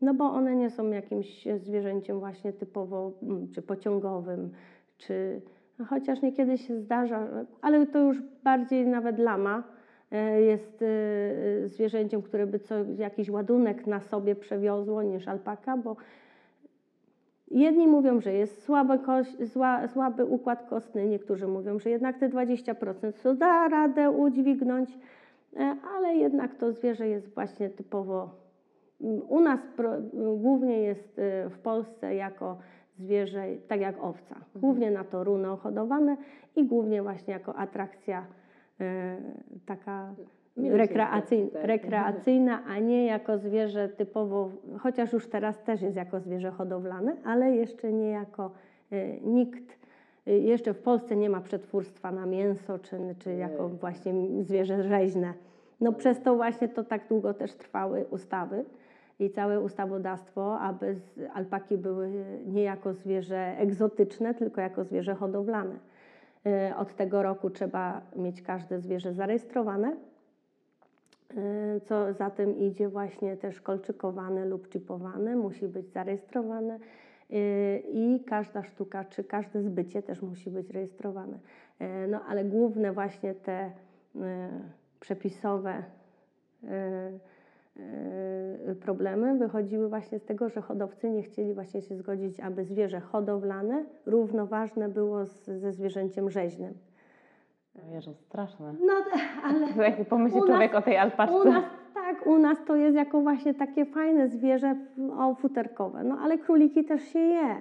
No bo one nie są jakimś zwierzęciem właśnie typowo mm, czy pociągowym, czy no chociaż niekiedy się zdarza, ale to już bardziej nawet lama e, jest e, zwierzęciem, które by co, jakiś ładunek na sobie przewiozło niż alpaka, bo jedni mówią, że jest słaby, koś, zła, słaby układ kostny, niektórzy mówią, że jednak te 20% to da radę udźwignąć, e, ale jednak to zwierzę jest właśnie typowo u nas pro, głównie jest y, w Polsce jako zwierzę, tak jak owca. Głównie na to runo hodowane i głównie właśnie jako atrakcja y, taka rekreacyjna, rekreacyjna, a nie jako zwierzę typowo, chociaż już teraz też jest jako zwierzę hodowlane, ale jeszcze nie jako y, nikt. y, Jeszcze w Polsce nie ma przetwórstwa na mięso, czy, czy jako właśnie zwierzę rzeźne. No przez to właśnie to tak długo też trwały ustawy i całe ustawodawstwo, aby alpaki były nie jako zwierzę egzotyczne, tylko jako zwierzę hodowlane. Y, Od tego roku trzeba mieć każde zwierzę zarejestrowane, co za tym idzie właśnie też kolczykowane lub chipowane, musi być zarejestrowane y, i każda sztuka czy każde zbycie też musi być rejestrowane. Y, No ale główne właśnie te y, przepisowe y, y, problemy wychodziły właśnie z tego, że hodowcy nie chcieli właśnie się zgodzić, aby zwierzę hodowlane równoważne było z, ze zwierzęciem rzeźnym. Jezu, straszne. No [laughs] ale Jak pomyśli człowiek nas- o tej alpaczce. u nas tak, u nas to jest jako właśnie takie fajne zwierzę f- o, futerkowe. No ale króliki też się je.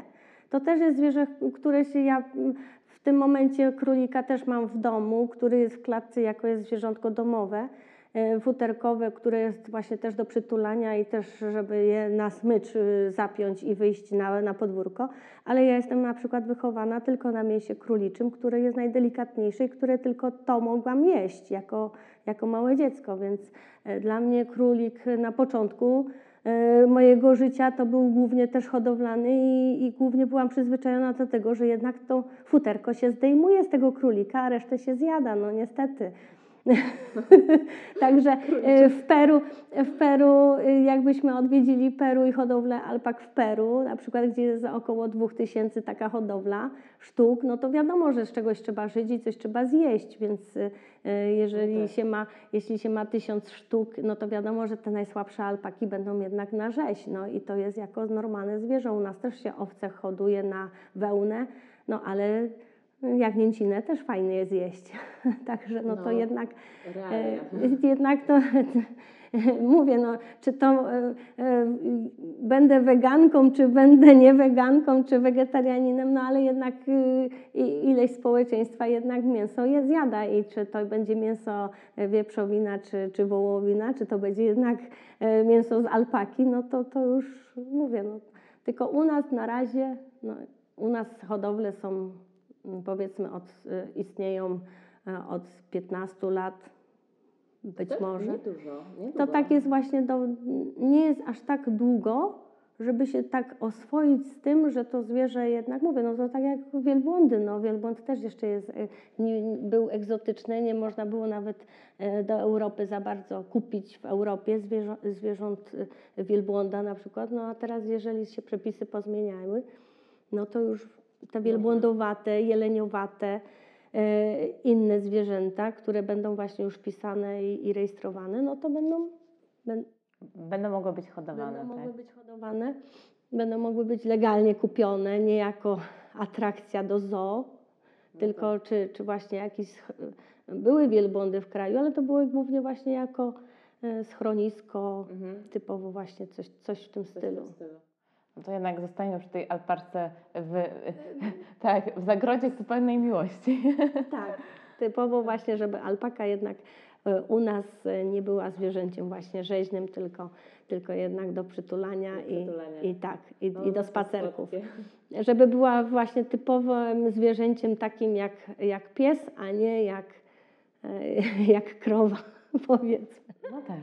To też jest zwierzę, które się ja mm, w tym momencie królika też mam w domu, który jest w klatce jako jest zwierzątko domowe, futerkowe, które jest właśnie też do przytulania i też, żeby je na smycz y, zapiąć i wyjść na, na podwórko. Ale ja jestem na przykład wychowana tylko na mięsie króliczym, które jest najdelikatniejsze i które tylko to mogłam jeść jako, jako małe dziecko, więc e, dla mnie królik na początku e, mojego życia to był głównie też hodowlany i, i głównie byłam przyzwyczajona do tego, że jednak to futerko się zdejmuje z tego królika, a resztę się zjada, no niestety. [laughs] Także e, w Peru, w Peru, e, jakbyśmy odwiedzili Peru i hodowlę alpak w Peru, na przykład gdzie jest około 2000 taka hodowla sztuk, no to wiadomo, że z czegoś trzeba żyć i coś trzeba zjeść, więc e, jeżeli No tak. się ma, jeśli się ma tysiąc sztuk, no to wiadomo, że te najsłabsze alpaki będą jednak na rzeź, no i to jest jako normalne zwierzę. U nas też się owce hoduje na wełnę, no ale jagnięcinę też fajnie jest jeść. [laughs] Także no, to No, jednak Realia. E, Jednak to [laughs] mówię, no, czy to e, e, będę weganką, czy będę nie weganką, czy wegetarianinem, no ale jednak y, ileś społeczeństwa jednak mięso je zjada i czy to będzie mięso wieprzowina, czy, czy wołowina, czy to będzie jednak mięso z alpaki, no to, to już mówię, no, tylko u nas na razie, no, u nas hodowle są powiedzmy od, y, istnieją e, od 15 lat, być Tak? może. Nie dużo. Nie To tak jest właśnie, do, nie jest aż tak długo, żeby się tak oswoić z tym, że to zwierzę jednak, mówię, no to tak jak wielbłądy, no wielbłąd też jeszcze jest, e, nie, był egzotyczny, nie można było nawet e, do Europy za bardzo kupić w Europie zwierzą, zwierząt wielbłąda na przykład, no a teraz jeżeli się przepisy pozmieniały, no to już te wielbłądowate, jeleniowate, e, inne zwierzęta, które będą właśnie już wpisane i, i rejestrowane, no to będą, będą Będą mogły być hodowane, będą tak? mogły być hodowane, będą mogły być legalnie kupione, nie jako atrakcja do zoo, No tylko tak. czy, czy właśnie jakieś były wielbłądy w kraju, ale to były głównie właśnie jako e, schronisko, Mhm. typowo właśnie coś, coś w tym stylu. No to jednak zostaniemy przy tej alparce w, [laughs] tak, w zagrodzie zupełnej miłości. [laughs] Tak, typowo właśnie, żeby alpaka jednak e, u nas e, nie była zwierzęciem właśnie rzeźnym, tylko, tylko jednak do przytulania, Do i, przytulania. i tak, i, No, i no do spacerków. słodkie. Żeby była właśnie typowym zwierzęciem takim jak, jak pies, a nie jak, e, [laughs] jak krowa, powiedzmy. No tak,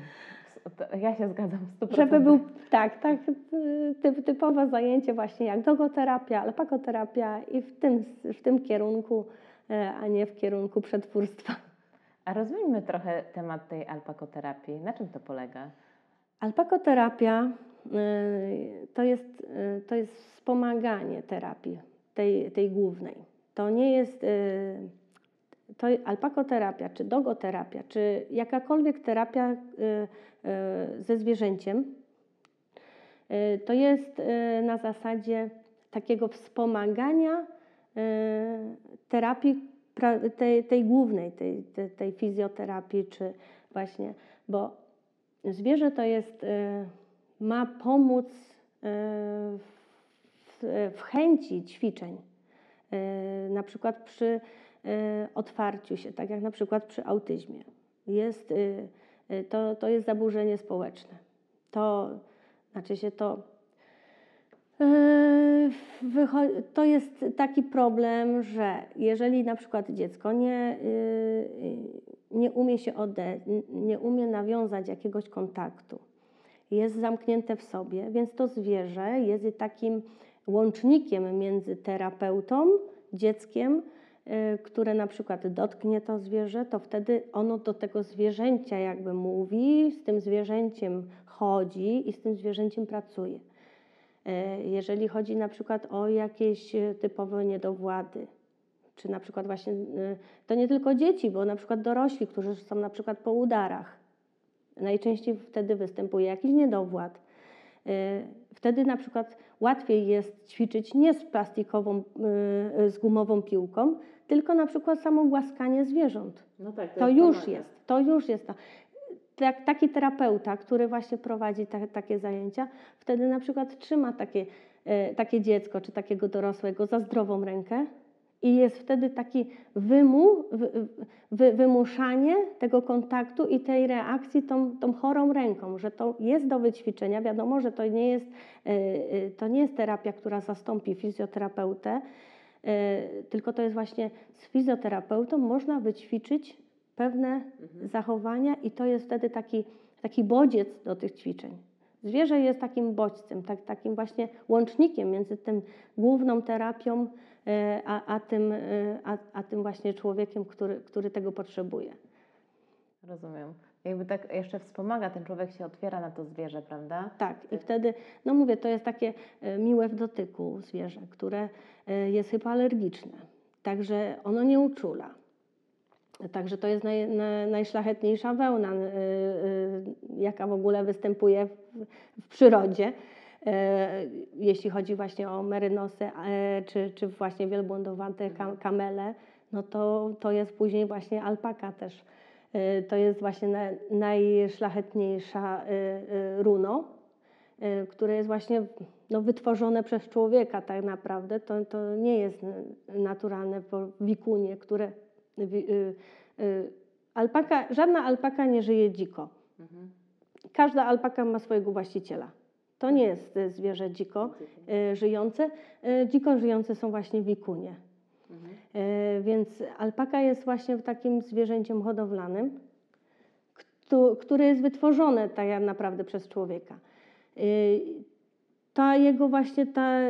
ja się zgadzam w 100%. Żeby był, tak, tak, y, typ, typowe zajęcie właśnie jak dogoterapia, alpakoterapia i w tym, w tym kierunku, e, a nie w kierunku przetwórstwa. A rozwijmy trochę temat tej alpakoterapii. Na czym to polega? Alpakoterapia y, to jest, y, to jest wspomaganie terapii, tej, tej głównej. To nie jest to alpakoterapia, czy dogoterapia, czy jakakolwiek terapia y, y, ze zwierzęciem, y, to jest na zasadzie takiego wspomagania terapii tej, tej głównej, tej, tej, fizjoterapii, czy właśnie, bo zwierzę to jest, ma pomóc w, w chęci ćwiczeń, na przykład przy otwarciu się, tak jak na przykład przy autyzmie. Jest, y, y, to, to jest zaburzenie społeczne. To znaczy się to. y, To jest taki problem, że jeżeli na przykład dziecko nie, y, y, nie umie się ode, nie umie nawiązać jakiegoś kontaktu, jest zamknięte w sobie, więc to zwierzę jest takim łącznikiem między terapeutą, dzieckiem, y, które na przykład dotknie to zwierzę, to wtedy ono do tego zwierzęcia jakby mówi, z tym zwierzęciem chodzi i z tym zwierzęciem pracuje. E, Jeżeli chodzi na przykład o jakieś e, typowe niedowłady, czy na przykład właśnie, to nie tylko dzieci, bo na przykład dorośli, którzy są na przykład po udarach, najczęściej wtedy występuje jakiś niedowład. Wtedy na przykład łatwiej jest ćwiczyć nie z plastikową, z gumową piłką, tylko na przykład samo głaskanie zwierząt. No tak, To już jest, to już jest. To. Tak, taki terapeuta, który właśnie prowadzi ta, takie zajęcia, wtedy na przykład trzyma takie, e, takie dziecko czy takiego dorosłego za zdrową rękę i jest wtedy taki wymu, wy, wy, wymuszanie tego kontaktu i tej reakcji tą, tą chorą ręką, że to jest do wyćwiczenia. Wiadomo, że to nie jest, e, e, to nie jest terapia, która zastąpi fizjoterapeutę, tylko to jest właśnie z fizjoterapeutą można wyćwiczyć pewne zachowania i to jest wtedy taki, taki bodziec do tych ćwiczeń. Zwierzę jest takim bodźcem, tak, takim właśnie łącznikiem między tym główną terapią, e, a, a, tym, e, a, a tym właśnie człowiekiem, który, który tego potrzebuje. Rozumiem. Jakby tak jeszcze wspomaga, ten człowiek się otwiera na to zwierzę, prawda? Tak, i wtedy, no mówię, to jest takie e, miłe w dotyku zwierzę, które e, jest hypoalergiczne, także ono nie uczula. Także to jest naj, na, najszlachetniejsza wełna, y, y, jaka w ogóle występuje w, w przyrodzie. E, jeśli chodzi właśnie o merynosy, e, czy, czy właśnie wielbłądowate kam, kamele, no to, to jest później właśnie alpaka też. E, to jest właśnie na, najszlachetniejsza y, y, runo, y, które jest właśnie no, wytworzone przez człowieka tak naprawdę. To, to nie jest naturalne wikunie, które y, y, alpaka, żadna alpaka nie żyje dziko. Mhm. Każda alpaka ma swojego właściciela. To nie jest y, zwierzę dziko y, żyjące. Y, Dziko żyjące są właśnie wikunie. Mhm. Y, Więc alpaka jest właśnie takim zwierzęciem hodowlanym, któ- które jest wytworzone tak naprawdę przez człowieka. Y, ta jego właśnie ta,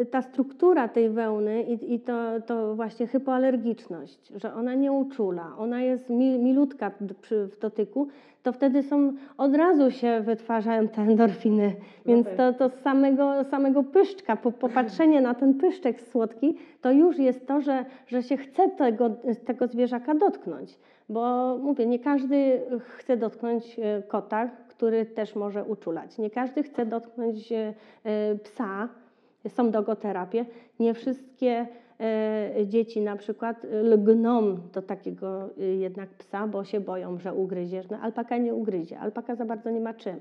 y, ta struktura tej wełny i, i to, to właśnie hypoalergiczność, że ona nie uczula, ona jest mi, milutka przy, w dotyku, to wtedy są, od razu się wytwarzają te endorfiny. Więc to, to z samego, samego pyszczka, po, popatrzenie na ten pyszczek słodki, to już jest to, że, że się chce tego, tego zwierzaka dotknąć. Bo mówię, nie każdy chce dotknąć e, kota, który też może uczulać. Nie każdy chce dotknąć e, psa, są dogoterapie. Nie wszystkie e, dzieci na przykład lgną do takiego e, jednak psa, bo się boją, że ugryziesz. No, alpaka nie ugryzie, alpaka za bardzo nie ma czym,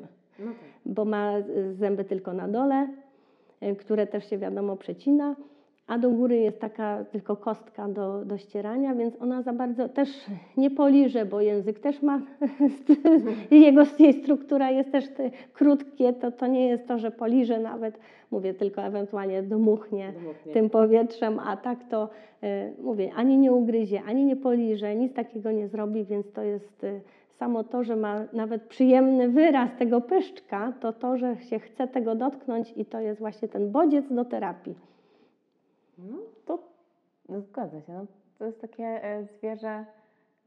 bo ma zęby tylko na dole, które też się wiadomo przecina, a do góry jest taka tylko kostka do, do ścierania, więc ona za bardzo też nie poliże, bo język też ma, [laughs] jego jej struktura jest też te, krótkie, to, to nie jest to, że poliże nawet, mówię tylko ewentualnie dmuchnie tym powietrzem, a tak to e, mówię, ani nie ugryzie, ani nie poliże, nic takiego nie zrobi, więc to jest e, samo to, że ma nawet przyjemny wyraz tego pyszczka, to to, że się chce tego dotknąć i to jest właśnie ten bodziec do terapii. No to no, zgadza się. No, to jest takie e, zwierzę,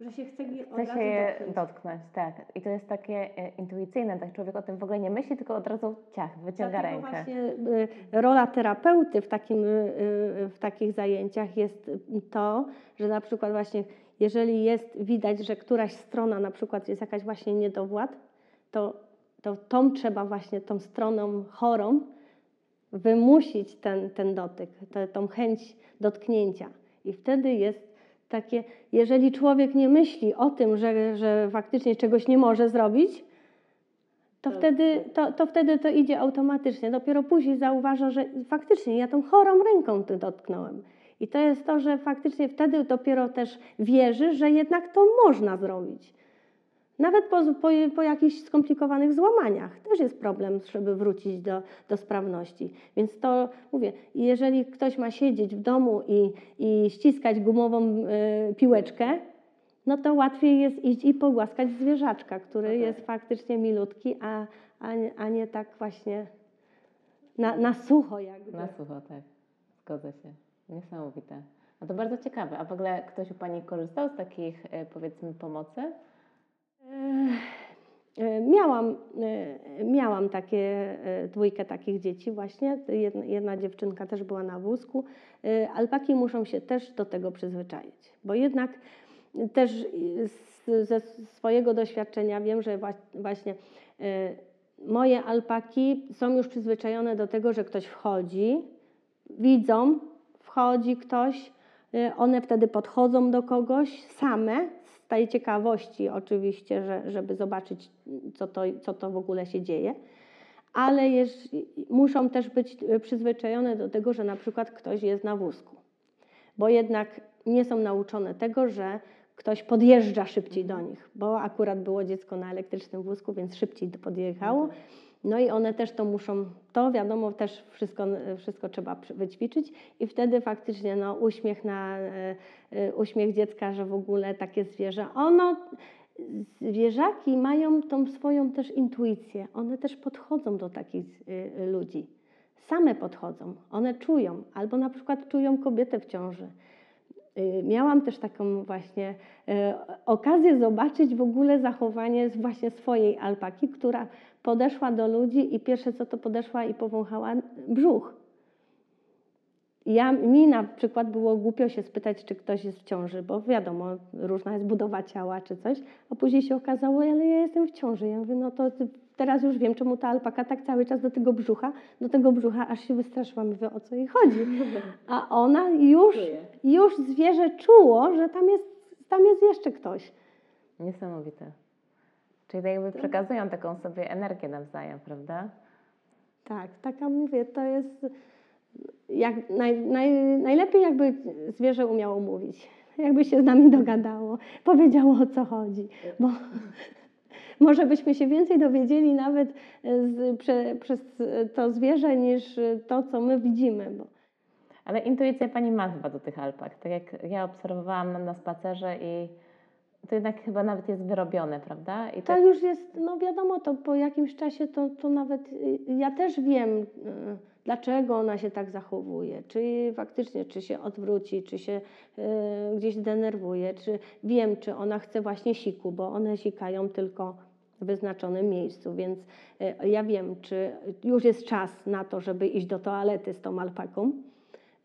Że się chce, chce się je dotknąć, tak. I to jest takie e, intuicyjne, tak człowiek o tym w ogóle nie myśli, tylko od razu ciach, wyciąga Dlatego rękę. właśnie y, rola terapeuty w, takim, w takich zajęciach jest to, że na przykład właśnie jeżeli jest widać, że któraś strona na przykład jest jakaś właśnie niedowład, to, to tą trzeba właśnie tą stroną chorą wymusić ten, ten dotyk, tę tą chęć dotknięcia. I wtedy jest takie, jeżeli człowiek nie myśli o tym, że, że faktycznie czegoś nie może zrobić, to, wtedy, to, to wtedy to idzie automatycznie. Dopiero później zauważa, że faktycznie ja tą chorą ręką tu dotknąłem. I to jest to, że faktycznie wtedy dopiero też wierzy, że jednak to można zrobić. Nawet po, po, po jakichś skomplikowanych złamaniach też jest problem, żeby wrócić do, do sprawności. Więc to mówię, jeżeli ktoś ma siedzieć w domu i, i ściskać gumową y, piłeczkę, no to łatwiej jest iść i pogłaskać zwierzaczka, który jest faktycznie milutki, a, a, nie, a nie tak właśnie na, na sucho jakby. Na sucho, tak. Zgodzę się. Niesamowite. A to bardzo ciekawe. A w ogóle ktoś u Pani korzystał z takich, e, powiedzmy, pomocy? E, Miałam, e, miałam takie, e, dwójkę takich dzieci właśnie. Jedna, jedna dziewczynka też była na wózku. E, Alpaki muszą się też do tego przyzwyczaić, bo jednak też ze swojego doświadczenia wiem, że właśnie e, moje alpaki są już przyzwyczajone do tego, że ktoś wchodzi, widzą, wchodzi ktoś, one wtedy podchodzą do kogoś same, tej ciekawości oczywiście, że, żeby zobaczyć, co to, co to w ogóle się dzieje, ale jeż, muszą też być y, przyzwyczajone do tego, że na przykład ktoś jest na wózku, bo jednak nie są nauczone tego, że ktoś podjeżdża szybciej do nich, bo akurat było dziecko na elektrycznym wózku, więc szybciej podjechało. No i one też to muszą, to wiadomo, też wszystko, wszystko trzeba wyćwiczyć. I wtedy faktycznie no, uśmiech na e, e, uśmiech dziecka, że w ogóle takie zwierzę, ono, zwierzaki mają tą swoją też intuicję, one też podchodzą do takich e, ludzi, same podchodzą, one czują, albo na przykład czują kobietę w ciąży. Y, Miałam też taką właśnie e, okazję zobaczyć w ogóle zachowanie właśnie swojej alpaki, która podeszła do ludzi i pierwsze co to podeszła i powąchała brzuch. Ja, mi na przykład było głupio się spytać, czy ktoś jest w ciąży, bo wiadomo, różna jest budowa ciała czy coś, a później się okazało, ale ja jestem w ciąży. Ja mówię, no to teraz już wiem, czemu ta alpaka tak cały czas do tego brzucha, do tego brzucha, aż się wystraszyłam, mówię, o co jej chodzi. A ona już, już zwierzę czuło, że tam jest, tam jest jeszcze ktoś. Niesamowite. Czyli tak jakby przekazują taką sobie energię nawzajem, prawda? Tak, taka mówię, to jest jak naj, naj, najlepiej jakby zwierzę umiało mówić, jakby się z nami dogadało, powiedziało o co chodzi, bo może byśmy się więcej dowiedzieli nawet z, prze, przez to zwierzę niż to, co my widzimy, bo Ale intuicja Pani ma chyba do tych alpak. Tak jak ja obserwowałam na, spacerze i To jednak chyba nawet jest wyrobione, prawda? I To już jest, no wiadomo, to po jakimś czasie to, to nawet y, ja też wiem, y, dlaczego ona się tak zachowuje. Czy faktycznie, czy się odwróci, czy się y, gdzieś denerwuje, czy wiem, czy ona chce właśnie siku, bo one sikają tylko wyznaczonym miejscu, więc y, ja wiem, czy już jest czas na to, żeby iść do toalety z tą alpaką.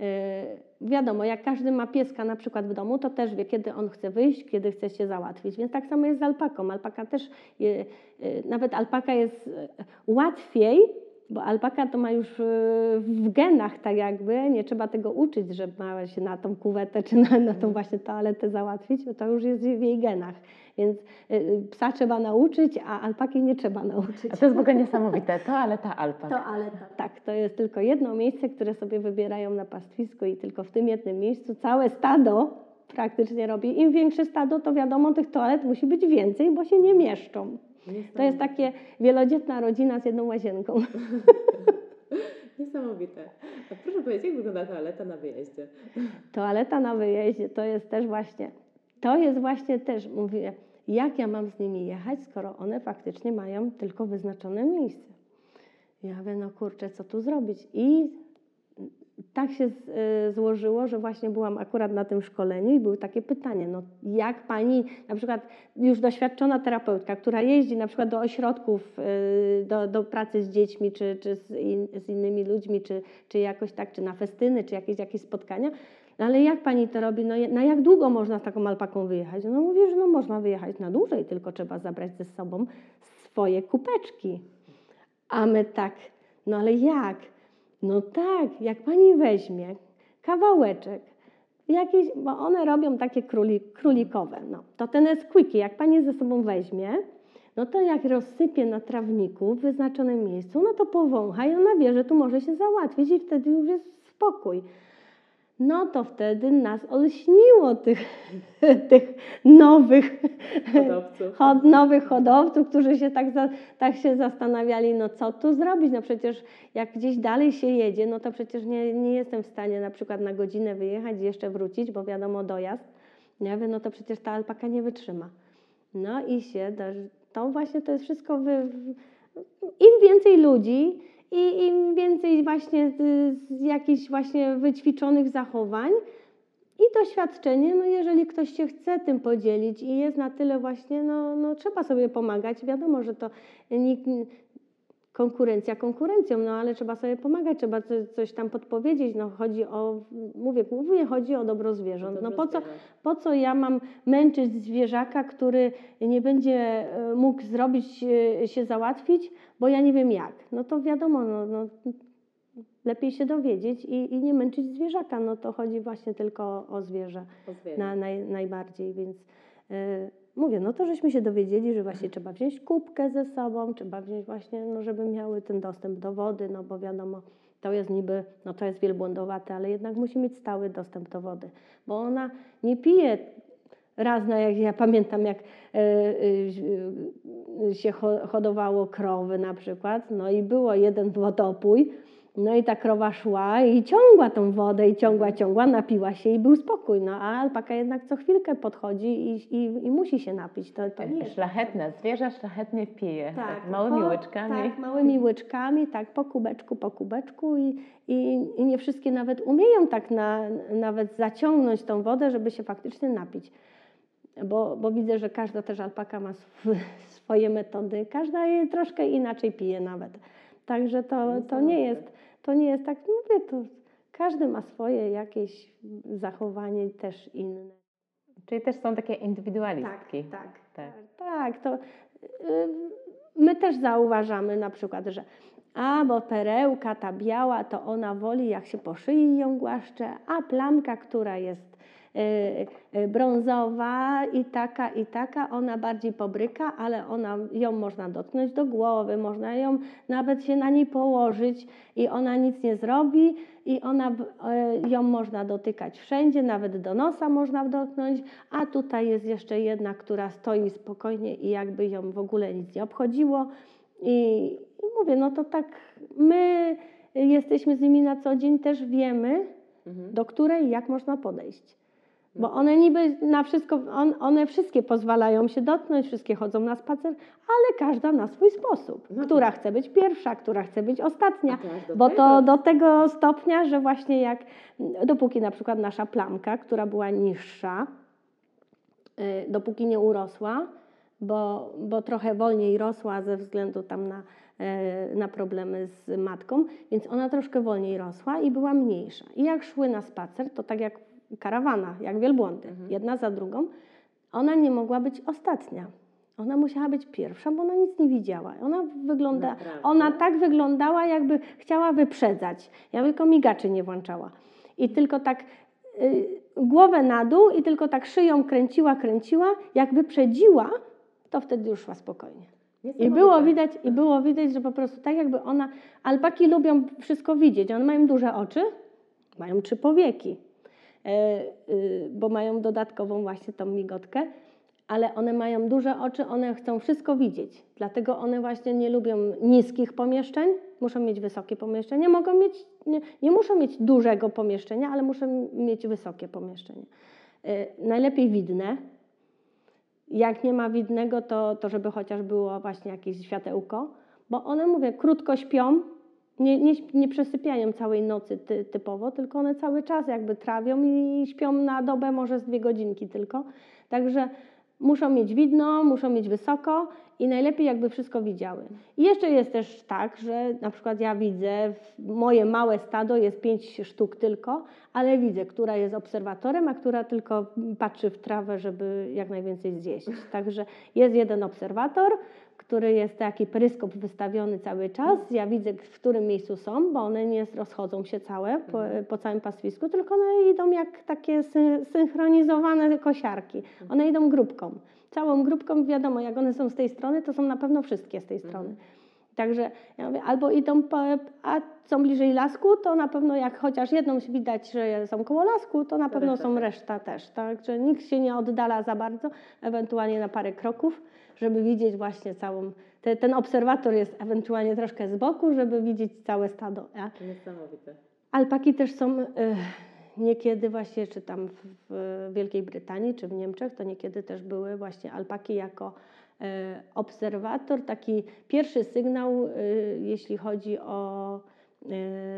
Y, Wiadomo, jak każdy ma pieska na przykład w domu, to też wie, kiedy on chce wyjść, kiedy chce się załatwić. Więc tak samo jest z alpaką. Alpaka też, y, nawet alpaka jest łatwiej, bo alpaka to ma już y, w genach tak jakby, nie trzeba tego uczyć, że ma się na tą kuwetę czy na, na tą właśnie toaletę załatwić, bo to już jest w jej genach. Więc y, y, psa trzeba nauczyć, a alpaki nie trzeba nauczyć. A to jest w ogóle niesamowite. Toaleta alpak. Toaleta. Tak, to jest tylko jedno miejsce, które sobie wybierają na pastwisku i tylko w tym jednym miejscu całe stado praktycznie robi. Im większe stado, to wiadomo, tych toalet musi być więcej, bo się nie mieszczą. To jest takie wielodzietna rodzina z jedną łazienką. [laughs] Niesamowite. A proszę powiedzieć, jak wygląda toaleta na wyjeździe? Toaleta na wyjeździe to jest też właśnie, to jest właśnie też, mówię, jak ja mam z nimi jechać, skoro one faktycznie mają tylko wyznaczone miejsce. Ja mówię, no kurczę, co tu zrobić? I tak się y, złożyło, że właśnie byłam akurat na tym szkoleniu i były takie pytanie, no jak pani, na przykład już doświadczona terapeutka, która jeździ na przykład do ośrodków, y, do, do pracy z dziećmi, czy, czy z, in, z innymi ludźmi, czy, czy jakoś tak, czy na festyny, czy jakieś, jakieś spotkania, no ale jak pani to robi? No, na jak długo można z taką alpaką wyjechać? No mówię, że no można wyjechać na dłużej, tylko trzeba zabrać ze sobą swoje kupeczki. A my tak, no ale jak? No tak, jak pani weźmie kawałeczek, bo one robią takie króli, królikowe, no, to te Nesquiki, jak pani ze sobą weźmie, no to jak rozsypie na trawniku w wyznaczonym miejscu, no to powącha i ona wie, że tu może się załatwić i wtedy już jest spokój. No to wtedy nas olśniło tych, [laughs] tych nowych Hodowców. [laughs] hod, nowych hodowców, którzy się tak, za, tak się zastanawiali, no co tu zrobić, no przecież jak gdzieś dalej się jedzie, no to przecież nie, nie jestem w stanie na przykład na godzinę wyjechać i jeszcze wrócić, bo wiadomo dojazd, nie wiem, no to przecież ta alpaka nie wytrzyma. No i się, to właśnie to jest wszystko, wy, im więcej ludzi i im więcej właśnie z, z jakichś właśnie wyćwiczonych zachowań, i doświadczenie, no jeżeli ktoś się chce tym podzielić i jest na tyle właśnie, no, no trzeba sobie pomagać. Wiadomo, że to nikt, konkurencja konkurencją, no ale trzeba sobie pomagać, trzeba coś, coś tam podpowiedzieć. No chodzi o, mówię, głównie chodzi o dobro zwierząt. No po co, po co ja mam męczyć zwierzaka, który nie będzie e, mógł zrobić, e, się załatwić, bo ja nie wiem jak. No to wiadomo, no, no, lepiej się dowiedzieć i, i nie męczyć zwierzaka. No to chodzi właśnie tylko o, o zwierzę na, naj, najbardziej, więc e, mówię, no to żeśmy się dowiedzieli, że właśnie trzeba wziąć kubkę ze sobą, trzeba wziąć właśnie, no żeby miały ten dostęp do wody, no bo wiadomo, to jest niby, no to jest wielbłądowate, ale jednak musi mieć stały dostęp do wody, bo ona nie pije raz na, jak ja pamiętam, jak e, e, się ho- hodowało krowy na przykład, no i było jeden wodopój, no i ta krowa szła i ciągła tą wodę i ciągła, ciągła, napiła się i był spokój. No a alpaka jednak co chwilkę podchodzi i, i, i musi się napić. To, to nie Szlachetne, zwierzę szlachetnie pije. Tak, małymi po- łyczkami. Tak, małymi łyczkami, tak, po kubeczku, po kubeczku i, i, i nie wszystkie nawet umieją tak na, nawet zaciągnąć tą wodę, żeby się faktycznie napić. Bo, bo widzę, że każda też alpaka ma sw- swoje metody, każda je troszkę inaczej pije nawet. Także to, to nie jest, to nie jest tak, mówię, to każdy ma swoje jakieś zachowanie też inne. Czyli też są takie indywidualistki. Tak, Tak. tak. Tak, to y, my też zauważamy na przykład, że a, bo perełka ta biała, to ona woli, jak się po szyi ją głaszcze, a plamka, która jest brązowa i taka, i taka, ona bardziej pobryka, ale ona, ją można dotknąć do głowy, można ją nawet się na niej położyć i ona nic nie zrobi i ona, y, ją można dotykać wszędzie, nawet do nosa można dotknąć, a tutaj jest jeszcze jedna, która stoi spokojnie i jakby ją w ogóle nic nie obchodziło. I, i mówię, no to tak my jesteśmy z nimi na co dzień, też wiemy, Mhm. do której jak można podejść. Bo one niby na wszystko, on, one wszystkie pozwalają się dotknąć, wszystkie chodzą na spacer, ale każda na swój sposób. No Która chce być pierwsza, która chce być ostatnia. Bo to do tego stopnia, że właśnie jak, dopóki na przykład nasza plamka, która była niższa, y, dopóki nie urosła, bo, bo trochę wolniej rosła ze względu tam na, e, na problemy z matką, więc ona troszkę wolniej rosła i była mniejsza. I jak szły na spacer, to tak jak karawana, jak wielbłądy, jedna za drugą, ona nie mogła być ostatnia. Ona musiała być pierwsza, bo ona nic nie widziała. Ona wygląda, Naprawdę? ona tak wyglądała, jakby chciała wyprzedzać. Ja tylko migaczy nie włączała. I tylko tak y, głowę na dół i tylko tak szyją kręciła, kręciła. Jak wyprzedziła, to wtedy już szła spokojnie. I było widać, i było widać, że po prostu tak jakby ona, alpaki lubią wszystko widzieć. One mają duże oczy, mają trzy powieki, bo mają dodatkową właśnie tą migotkę, ale one mają duże oczy, one chcą wszystko widzieć. Dlatego one właśnie nie lubią niskich pomieszczeń, muszą mieć wysokie pomieszczenia, mogą mieć, nie, nie muszą mieć dużego pomieszczenia, ale muszą mieć wysokie pomieszczenie. E, Najlepiej widne, jak nie ma widnego, to, to żeby chociaż było właśnie jakieś światełko, bo one, mówię, krótko śpią, nie, nie, nie przesypiają całej nocy ty, typowo, tylko one cały czas jakby trawią i śpią na dobę może z dwie godzinki tylko. Także muszą mieć widno, muszą mieć wysoko i najlepiej jakby wszystko widziały. I jeszcze jest też tak, że na przykład ja widzę, moje małe stado jest pięć sztuk tylko, ale widzę, która jest obserwatorem, a która tylko patrzy w trawę, żeby jak najwięcej zjeść. Także jest jeden obserwator, który jest taki peryskop wystawiony cały czas. Ja widzę, w którym miejscu są, bo one nie rozchodzą się całe po, po całym pastwisku, tylko one idą jak takie sy- synchronizowane kosiarki. One idą grupką. Całą grupką, wiadomo, jak one są z tej strony, to są na pewno wszystkie z tej strony. Także ja mówię, albo idą, po, a są bliżej lasku, to na pewno jak chociaż jedną widać, że są koło lasku, to na pewno reszta są reszta też. Także nikt się nie oddala za bardzo, ewentualnie na parę kroków, żeby widzieć właśnie całą. Te, ten obserwator jest ewentualnie troszkę z boku, żeby widzieć całe stado. Ja, Niesamowite. Alpaki też są y, niekiedy właśnie, czy tam w, w Wielkiej Brytanii, czy w Niemczech, to niekiedy też były właśnie alpaki jako y, obserwator, taki pierwszy sygnał, y, jeśli chodzi o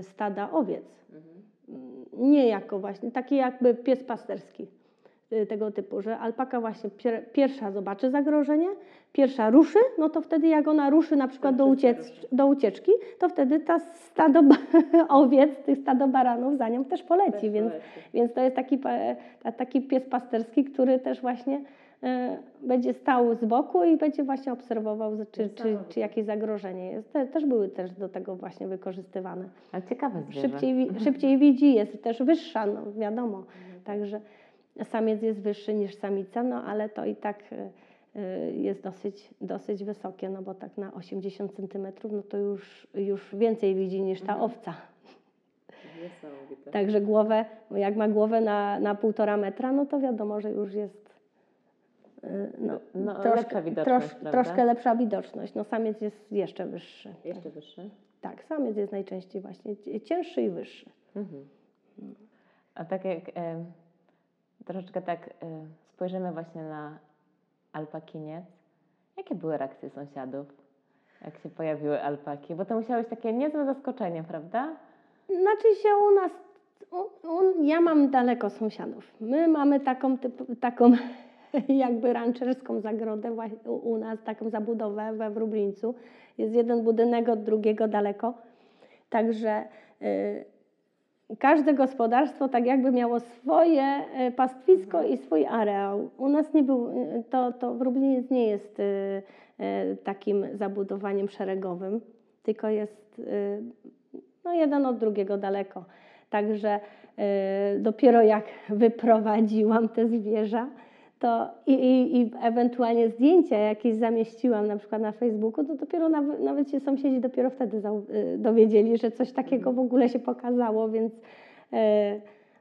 stada owiec. Nie jako właśnie, taki jakby pies pasterski tego typu, że alpaka właśnie pier, pierwsza zobaczy zagrożenie, pierwsza ruszy, no to wtedy jak ona ruszy na przykład do, uciec, do ucieczki, to wtedy ta stado [laughs] owiec, tych stado baranów za nią też poleci, więc, więc to jest taki, taki pies pasterski, który też właśnie e, będzie stał z boku i będzie właśnie obserwował, czy, czy, czy jakieś zagrożenie jest. Te, też były też do tego właśnie wykorzystywane Ale ciekawe zwierzę. szybciej, szybciej widzi, jest też wyższa, no wiadomo. Także samiec jest wyższy niż samica, no ale to i tak y, y, jest dosyć, dosyć wysokie, no bo tak na 80 cm, no to już, już więcej widzi niż ta owca. Niesamowite. Także głowę, jak ma głowę na, na półtora metra, no to wiadomo, że już jest y, no, No, lepsza widoczność, prawda? troszkę lepsza widoczność. No samiec jest jeszcze wyższy. Jeszcze wyższy. Tak, samiec jest najczęściej właśnie cięższy i wyższy. Mhm. A tak jak e, troszeczkę tak e, spojrzymy właśnie na alpakiniec, jakie były reakcje sąsiadów, jak się pojawiły alpaki? Bo to musiało być takie niezłe zaskoczenie, prawda? Znaczy się u nas, u, u, ja mam daleko sąsiadów. My mamy taką, typ, taką [laughs] jakby rancherską zagrodę u, nas, taką zabudowę we Wróblińcu. Jest jeden budynek od drugiego daleko. Także y, każde gospodarstwo tak jakby miało swoje y, pastwisko i swój areał. U nas nie był, y, to, to Wróbliniec nie jest y, takim zabudowaniem szeregowym, tylko jest no jeden od drugiego daleko. Także dopiero jak [laughs] wyprowadziłam te zwierzę, to i, i, i ewentualnie zdjęcia jakieś zamieściłam na przykład na Facebooku, to dopiero nawet, nawet się sąsiedzi dopiero wtedy y, dowiedzieli, że coś takiego w ogóle się pokazało, więc y,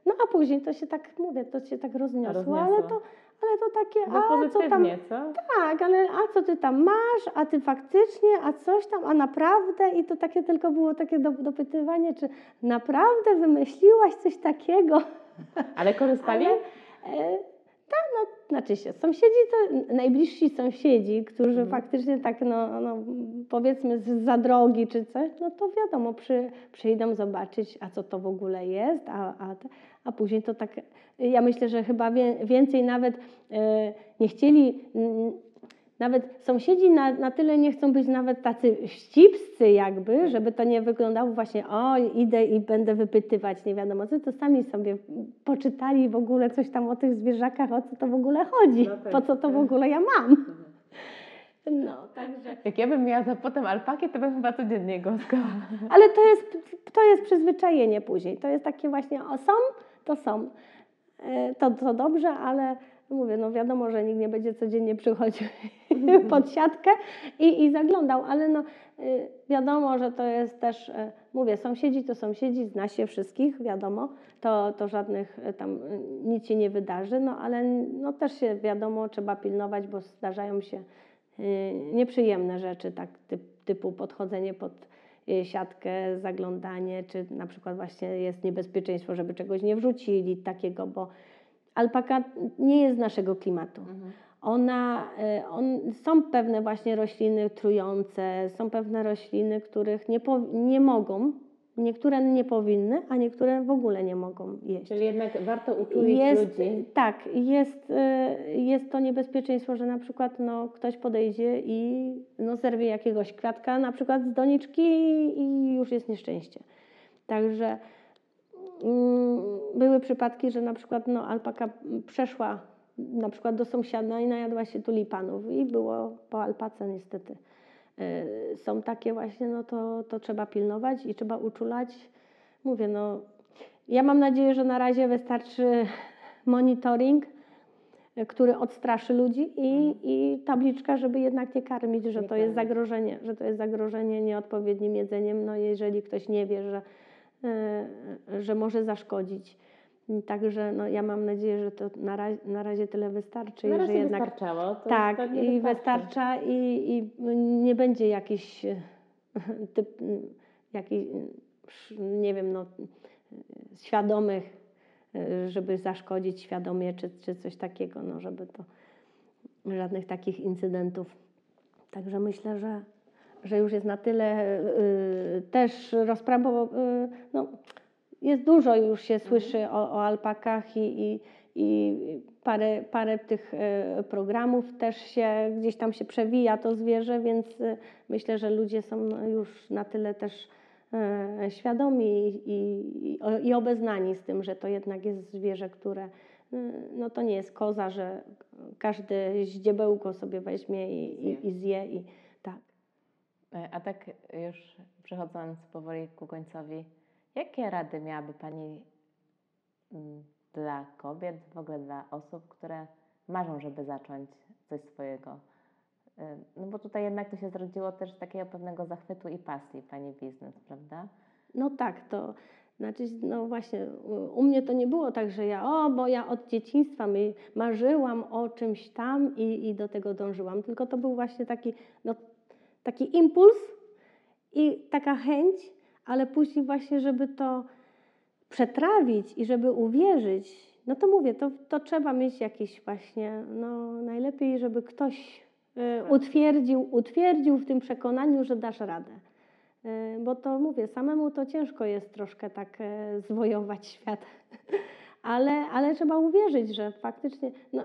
no a później to się tak, mówię, to się tak rozniosło, Rozniosło. ale to, ale to takie, No a co tam, co? tak, ale a co ty tam masz, a ty faktycznie, a coś tam, a naprawdę? I to takie tylko było takie do, dopytywanie, czy naprawdę wymyśliłaś coś takiego? Ale korzystali? Ale, E, tak, no, znaczy się, sąsiedzi to najbliżsi sąsiedzi, którzy faktycznie tak, no, no powiedzmy z za drogi czy coś, no to wiadomo, przy, przyjdą zobaczyć, a co to w ogóle jest, a, a, a później to tak, ja myślę, że chyba wie, więcej nawet e, nie chcieli, nawet sąsiedzi na, na tyle nie chcą być nawet tacy wścibscy jakby, żeby to nie wyglądało właśnie, o idę i będę wypytywać, nie wiadomo co, to sami sobie poczytali w ogóle coś tam o tych zwierzakach, o co to w ogóle chodzi, po co to w ogóle ja mam. No, także... Jak ja bym miała za potem alpakę, to bym chyba codziennie gąskała. Ale to jest, to jest przyzwyczajenie później, to jest takie właśnie, o są, to są. E, To, to dobrze, ale mówię, no wiadomo, że nikt nie będzie codziennie przychodził [laughs] [laughs] pod siatkę i, i zaglądał, ale no y, wiadomo, że to jest też, e, mówię, sąsiedzi to sąsiedzi, zna się wszystkich, wiadomo, to, to żadnych e, tam y, nic się nie wydarzy, no ale no też się wiadomo, trzeba pilnować, bo zdarzają się y, nieprzyjemne rzeczy, tak typ, typu podchodzenie pod y, siatkę, zaglądanie, czy na przykład właśnie jest niebezpieczeństwo, żeby czegoś nie wrzucili takiego, bo alpaka nie jest z naszego klimatu. Ona, y, on, są pewne właśnie rośliny trujące, są pewne rośliny, których nie, po, nie mogą, niektóre nie powinny, a niektóre w ogóle nie mogą jeść. Czyli jednak warto uczulić Jest, ludzi. tak, jest, y, jest to niebezpieczeństwo, że na przykład no, ktoś podejdzie i no, zerwie jakiegoś kwiatka, na przykład z doniczki i już jest nieszczęście. Także były przypadki, że na przykład no, alpaka przeszła na przykład do sąsiada i najadła się tulipanów i było po alpace niestety. Y, Są takie właśnie, no to, to trzeba pilnować i trzeba uczulać. Mówię, no ja mam nadzieję, że na razie wystarczy monitoring, y, który odstraszy ludzi i, i tabliczka, żeby jednak nie karmić, że to jest zagrożenie, że to jest zagrożenie nieodpowiednim jedzeniem, no jeżeli ktoś nie wie, że, że może zaszkodzić. Także no, ja mam nadzieję, że to na, razie, na razie tyle wystarczy. Na razie że jednak wystarczało. To, tak, to i wystarcza i, i nie będzie jakiś e, [laughs] typ, jakiś, nie wiem, no, świadomych, e, żeby zaszkodzić świadomie czy, czy coś takiego, no, żeby to żadnych takich incydentów. Także myślę, że, że już jest na tyle y, też rozpraw, bo y, no, jest dużo już się słyszy o, o alpakach i, i, i parę, parę tych programów też się gdzieś tam się przewija to zwierzę, więc myślę, że ludzie są już na tyle też świadomi i, i, i obeznani z tym, że to jednak jest zwierzę, które no to nie jest koza, że każdy ździebełko sobie weźmie i, i, i zje i. E, A tak już przechodząc powoli ku końcowi, jakie rady miałaby Pani mm, dla kobiet, w ogóle dla osób, które marzą, żeby zacząć coś swojego? E, No bo tutaj jednak to się zrodziło też z takiego pewnego zachwytu i pasji Pani biznes, prawda? No tak, to znaczy, no właśnie, u- mnie to nie było tak, że ja, o, bo ja od dzieciństwa marzyłam o czymś tam i, i do tego dążyłam, tylko to był właśnie taki, no, taki impuls i taka chęć, ale później właśnie, żeby to przetrawić i żeby uwierzyć, no to mówię, to, to trzeba mieć jakieś właśnie, no najlepiej, żeby ktoś e, utwierdził, utwierdził w tym przekonaniu, że dasz radę. E, Bo to mówię, samemu to ciężko jest troszkę tak e, zwojować [laughs] świat, ale, ale trzeba uwierzyć, że faktycznie, no,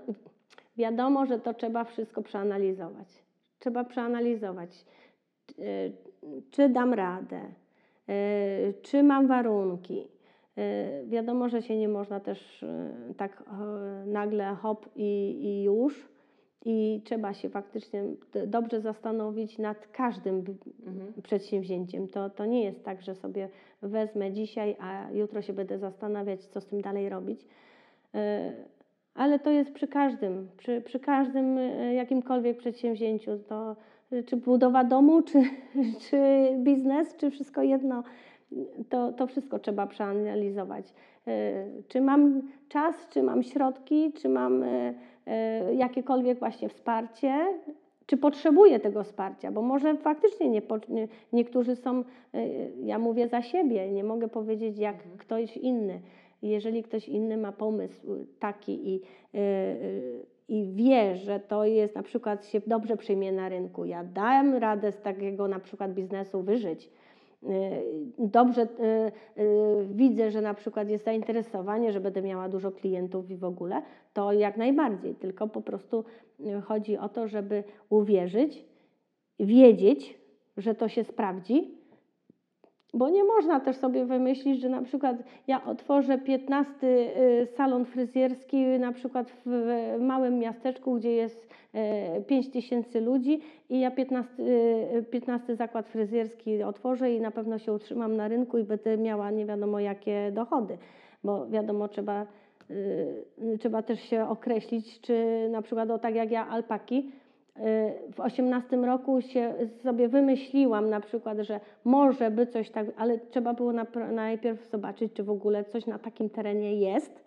wiadomo, że to trzeba wszystko przeanalizować. Trzeba przeanalizować, e, czy dam radę, e, czy mam warunki. E, Wiadomo, że się nie można też e, tak e, nagle hop i, i już. I trzeba się faktycznie dobrze zastanowić nad każdym b- przedsięwzięciem. To, to nie jest tak, że sobie wezmę dzisiaj, a jutro się będę zastanawiać, co z tym dalej robić. Ale to jest przy każdym, przy, przy każdym e, jakimkolwiek przedsięwzięciu. To, e, czy budowa domu, czy, [laughs] czy biznes, czy wszystko jedno, to, to wszystko trzeba przeanalizować. E, Czy mam czas, czy mam środki, czy mam jakiekolwiek właśnie wsparcie, czy potrzebuję tego wsparcia, bo może faktycznie nie, niektórzy są, ja mówię za siebie, nie mogę powiedzieć jak ktoś inny. Jeżeli ktoś inny ma pomysł taki i, y, y, i wie, że to jest na przykład się dobrze przyjmie na rynku, ja dam radę z takiego na przykład biznesu wyżyć, y, dobrze widzę, że na przykład jest zainteresowanie, że będę miała dużo klientów i w ogóle, to jak najbardziej, tylko po prostu chodzi o to, żeby uwierzyć, wiedzieć, że to się sprawdzi, bo nie można też sobie wymyślić, że na przykład ja otworzę 15 y, salon fryzjerski na przykład w małym miasteczku, gdzie jest 5 tysięcy ludzi i ja 15, y, 15 zakład fryzjerski otworzę i na pewno się utrzymam na rynku i będę miała nie wiadomo jakie dochody, bo wiadomo trzeba, y, trzeba też się określić, czy na przykład o tak jak ja alpaki, w 18 roku się sobie wymyśliłam na przykład, że może by coś tak, ale trzeba było najpierw zobaczyć, czy w ogóle coś na takim terenie jest,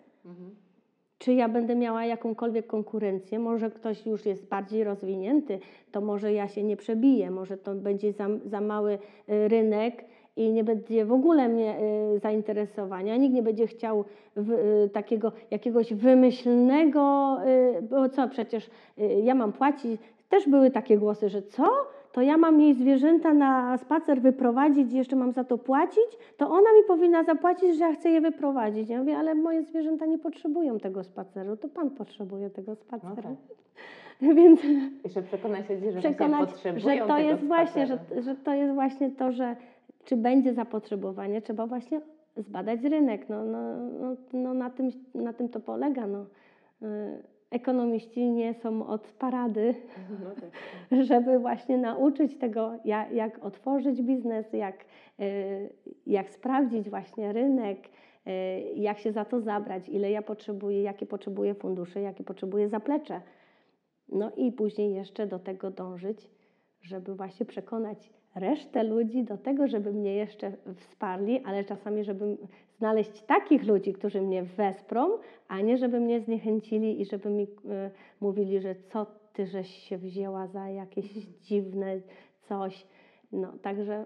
czy ja będę miała jakąkolwiek konkurencję, może ktoś już jest bardziej rozwinięty, to może ja się nie przebiję, może to będzie za, za mały y, rynek i nie będzie w ogóle mnie y, zainteresowania, nikt nie będzie chciał w, y, takiego jakiegoś wymyślnego, y, bo co przecież y, ja mam płacić, też były takie głosy, że co? To ja mam jej zwierzęta na spacer wyprowadzić i jeszcze mam za to płacić? To ona mi powinna zapłacić, że ja chcę je wyprowadzić. Ja mówię, ale moje zwierzęta nie potrzebują tego spaceru, to pan potrzebuje tego spaceru. [laughs] Więc Jeszcze przekonać się, że przekonać, potrzebują że to jest właśnie, że, spaceru. że to jest właśnie to, że czy będzie zapotrzebowanie, trzeba właśnie zbadać rynek. No, no, no, no na, tym, na tym to polega. No. Ekonomiści nie są od parady, No tak. [laughs] żeby właśnie nauczyć tego, jak, jak otworzyć biznes, jak, y, jak sprawdzić właśnie rynek, y, jak się za to zabrać, ile ja potrzebuję, jakie potrzebuję fundusze, jakie potrzebuję zaplecze. No i później jeszcze do tego dążyć, żeby właśnie przekonać resztę ludzi do tego, żeby mnie jeszcze wsparli, ale czasami, żeby znaleźć takich ludzi, którzy mnie wesprą, a nie żeby mnie zniechęcili i żeby mi y, mówili, że co ty żeś się wzięła za jakieś dziwne coś. No, także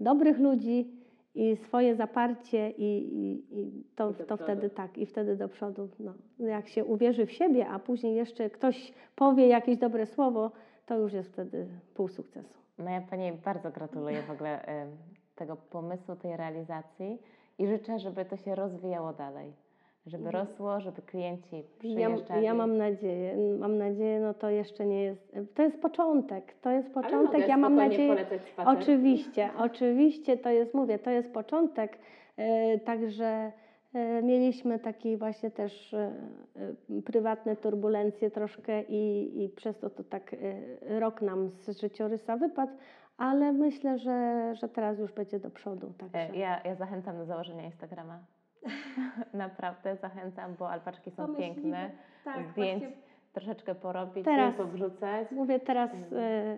dobrych ludzi i swoje zaparcie i, i, i to, I to przodu. wtedy tak, i wtedy do przodu. No. Jak się uwierzy w siebie, a później jeszcze ktoś powie jakieś dobre słowo, to już jest wtedy pół sukcesu. No ja Pani bardzo gratuluję w ogóle em, tego pomysłu, tej realizacji i życzę, żeby to się rozwijało dalej. Żeby rosło, żeby klienci Ja, przyjeżdżali. ja mam nadzieję, mam nadzieję, no to jeszcze nie jest, to jest początek, to jest początek, ja mam nadzieję. Oczywiście, [laughs] oczywiście, to jest, mówię, to jest początek, e, także mieliśmy taki właśnie też e, e, prywatne turbulencje troszkę i, i przez to to tak e, rok nam z życiorysa wypadł, ale myślę, że, że teraz już będzie do przodu. Także. E, Ja, ja zachęcam do założenia Instagrama. [laughs] Naprawdę zachęcam, bo alpaczki są Pomyśliwe. piękne. Tak, Zdjęć właśnie. troszeczkę porobić Teraz- i powrzucać. Mówię teraz e,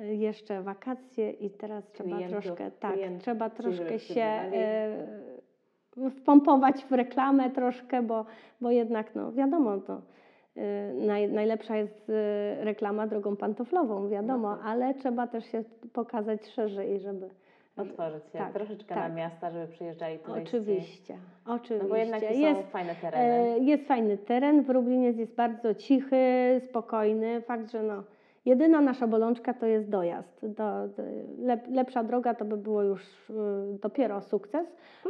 e, jeszcze wakacje i teraz trzeba Klientów, troszkę, tak, trzeba troszkę się e, wpompować w reklamę troszkę, bo, bo jednak no wiadomo to. e, Naj, najlepsza jest e, reklama drogą pantoflową, wiadomo, No tak. ale trzeba też się pokazać szerzej, żeby. Otworzyć się tak, troszeczkę tak. na miasta, żeby przyjeżdżali turyści. Oczywiście, oczywiście. No bo jednak są jest, fajne tereny. E, Jest fajny teren, Wróbliniec jest bardzo cichy, spokojny. Fakt, że no, jedyna nasza bolączka to jest dojazd. Do, lep, lepsza droga to by było już y, dopiero sukces,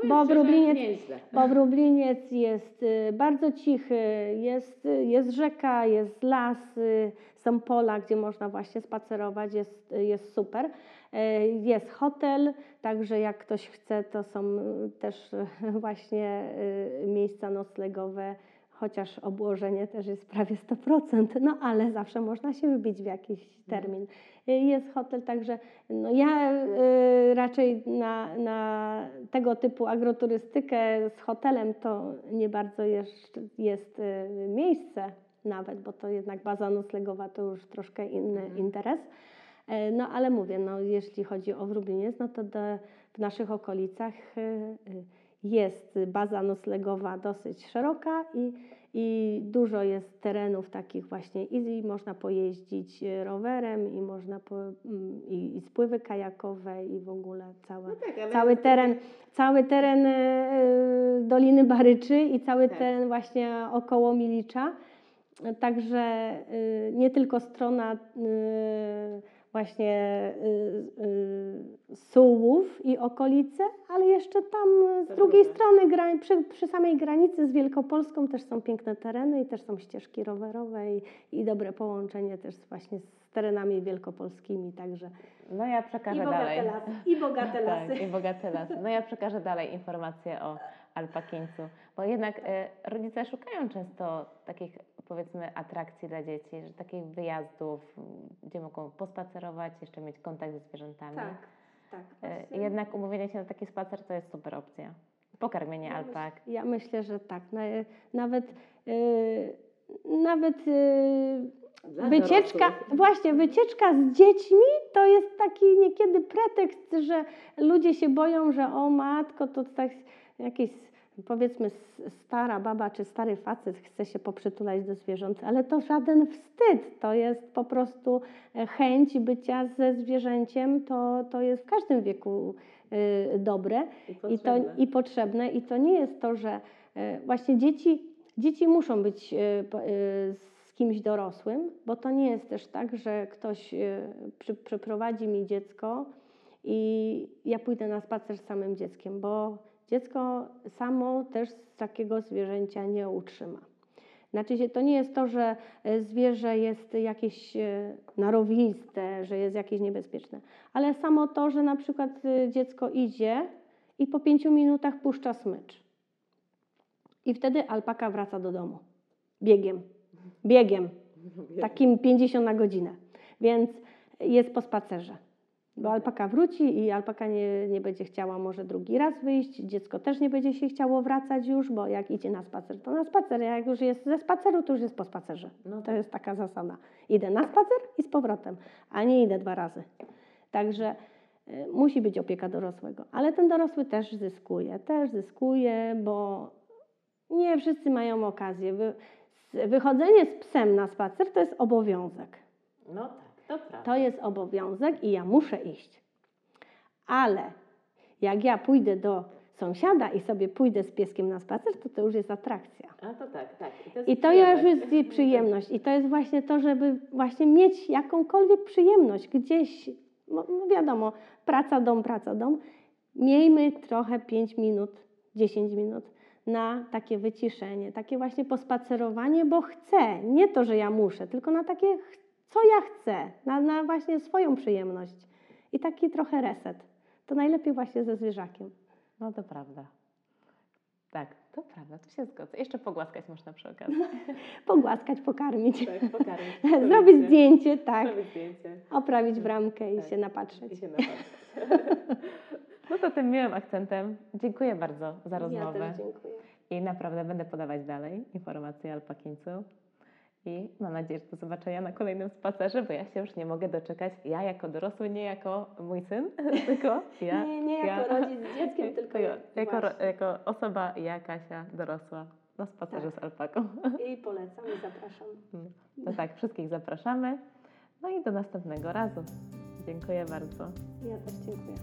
bo Wróbliniec, Nieźle. bo Wróbliniec jest y, bardzo cichy, jest, y, jest rzeka, jest las, y, są pola, gdzie można właśnie spacerować, jest, y, jest super. E, Jest hotel, także jak ktoś chce, to są y, też y, [laughs] właśnie y, miejsca noclegowe, chociaż obłożenie też jest prawie 100%, no ale zawsze można się wybić w jakiś termin. Y, Jest hotel, także no ja y, raczej na, na tego typu agroturystykę z hotelem to nie bardzo jeszcze jest y, miejsce nawet, bo to jednak baza noclegowa to już troszkę inny interes. E, No ale mówię, no, jeśli chodzi o Wróbliniec, no to do, w naszych okolicach jest baza noclegowa dosyć szeroka i, i dużo jest terenów takich właśnie i, można pojeździć e, rowerem i można po, mm, i, i spływy kajakowe i w ogóle całe, cały teren, cały teren e, e, Doliny Baryczy i cały Tak. teren właśnie około Milicza. Także y, nie tylko strona właśnie y, y, Sułów i okolice, ale jeszcze tam z drugiej strony przy, przy samej granicy z Wielkopolską też są piękne tereny i też są ścieżki rowerowe i, i dobre połączenie też właśnie z terenami wielkopolskimi, także No ja przekażę i dalej. bogate [laughs] lasy, i bogate lasy. Tak, i bogaty las. No ja przekażę dalej informacje o alpakińcu, bo jednak rodzice szukają często takich powiedzmy atrakcji dla dzieci, że takich wyjazdów, gdzie mogą pospacerować, jeszcze mieć kontakt ze zwierzętami. tak. tak. E, i jednak umówienie się na taki spacer to jest super opcja. Pokarmienie Ja alpak. Myślę, ja myślę, że tak. Na, nawet y, nawet y, wycieczka, właśnie wycieczka z dziećmi to jest taki niekiedy pretekst, że ludzie się boją, że o matko, to tak jakieś powiedzmy stara baba czy stary facet chce się poprzytulać do zwierząt, ale to żaden wstyd, to jest po prostu e, chęć bycia ze zwierzęciem, to, to jest w każdym wieku y, dobre. I, to, I potrzebne. I to nie jest to, że e, właśnie dzieci, dzieci muszą być e, e, z kimś dorosłym, bo to nie jest też tak, że ktoś e, przy, przyprowadzi mi dziecko i ja pójdę na spacer z samym dzieckiem, bo dziecko samo też takiego zwierzęcia nie utrzyma. Znaczy się, to nie jest to, że e, zwierzę jest jakieś e, narowiste, że jest jakieś niebezpieczne, ale samo to, że na przykład e, dziecko idzie i po pięciu minutach puszcza smycz. I wtedy alpaka wraca do domu. Biegiem. Biegiem. [laughs] Takim 50 na godzinę. Więc jest po spacerze. Bo alpaka wróci i alpaka nie, nie będzie chciała może drugi raz wyjść. Dziecko też nie będzie się chciało wracać już, bo jak idzie na spacer, to na spacer. Jak już jest ze spaceru, to już jest po spacerze. No To jest taka zasada. Idę na spacer i z powrotem, a nie idę dwa razy. Także y, musi być opieka dorosłego. Ale ten dorosły też zyskuje. Też zyskuje, bo nie wszyscy mają okazję. Wy, wychodzenie z psem na spacer to jest obowiązek. No tak, to. To jest obowiązek i ja muszę iść. Ale jak ja pójdę do sąsiada i sobie pójdę z pieskiem na spacer, to to już jest atrakcja. A to tak, tak. to I to już jest przyjemność. I to jest właśnie to, żeby właśnie mieć jakąkolwiek przyjemność gdzieś. No, no wiadomo, praca, dom, praca, dom. Miejmy trochę 5 minut, 10 minut na takie wyciszenie, takie właśnie pospacerowanie, bo chcę. Nie to, że ja muszę, tylko na takie, ch- co ja chcę, na, na właśnie swoją przyjemność. I taki trochę reset. To najlepiej właśnie ze zwierzakiem. No to prawda. Tak, to prawda, tu się zgodzę. Jeszcze pogłaskać można przy okazji. [laughs] Pogłaskać, pokarmić. Tak, pokarmić. [laughs] Zrobić zdjęcie, tak. Zrobić zdjęcie. Oprawić bramkę i Tak. się napatrzeć. I się napatrzeć. [laughs] No to tym miłym akcentem dziękuję bardzo za rozmowę. Ja też dziękuję. I naprawdę będę podawać dalej informacje o alpakińcu. I mam nadzieję, że do zobaczenia na kolejnym spacerze, bo ja się już nie mogę doczekać. Ja jako dorosły, nie jako mój syn, [laughs] tylko ja. Nie, nie jako rodzic z dzieckiem, [laughs] tylko ja, jako, ro- jako osoba, ja, Kasia, dorosła, na spacerze z alpaką. [laughs] I polecam i zapraszam. No tak, wszystkich zapraszamy. No i do następnego razu. Dziękuję bardzo. Ja też dziękuję.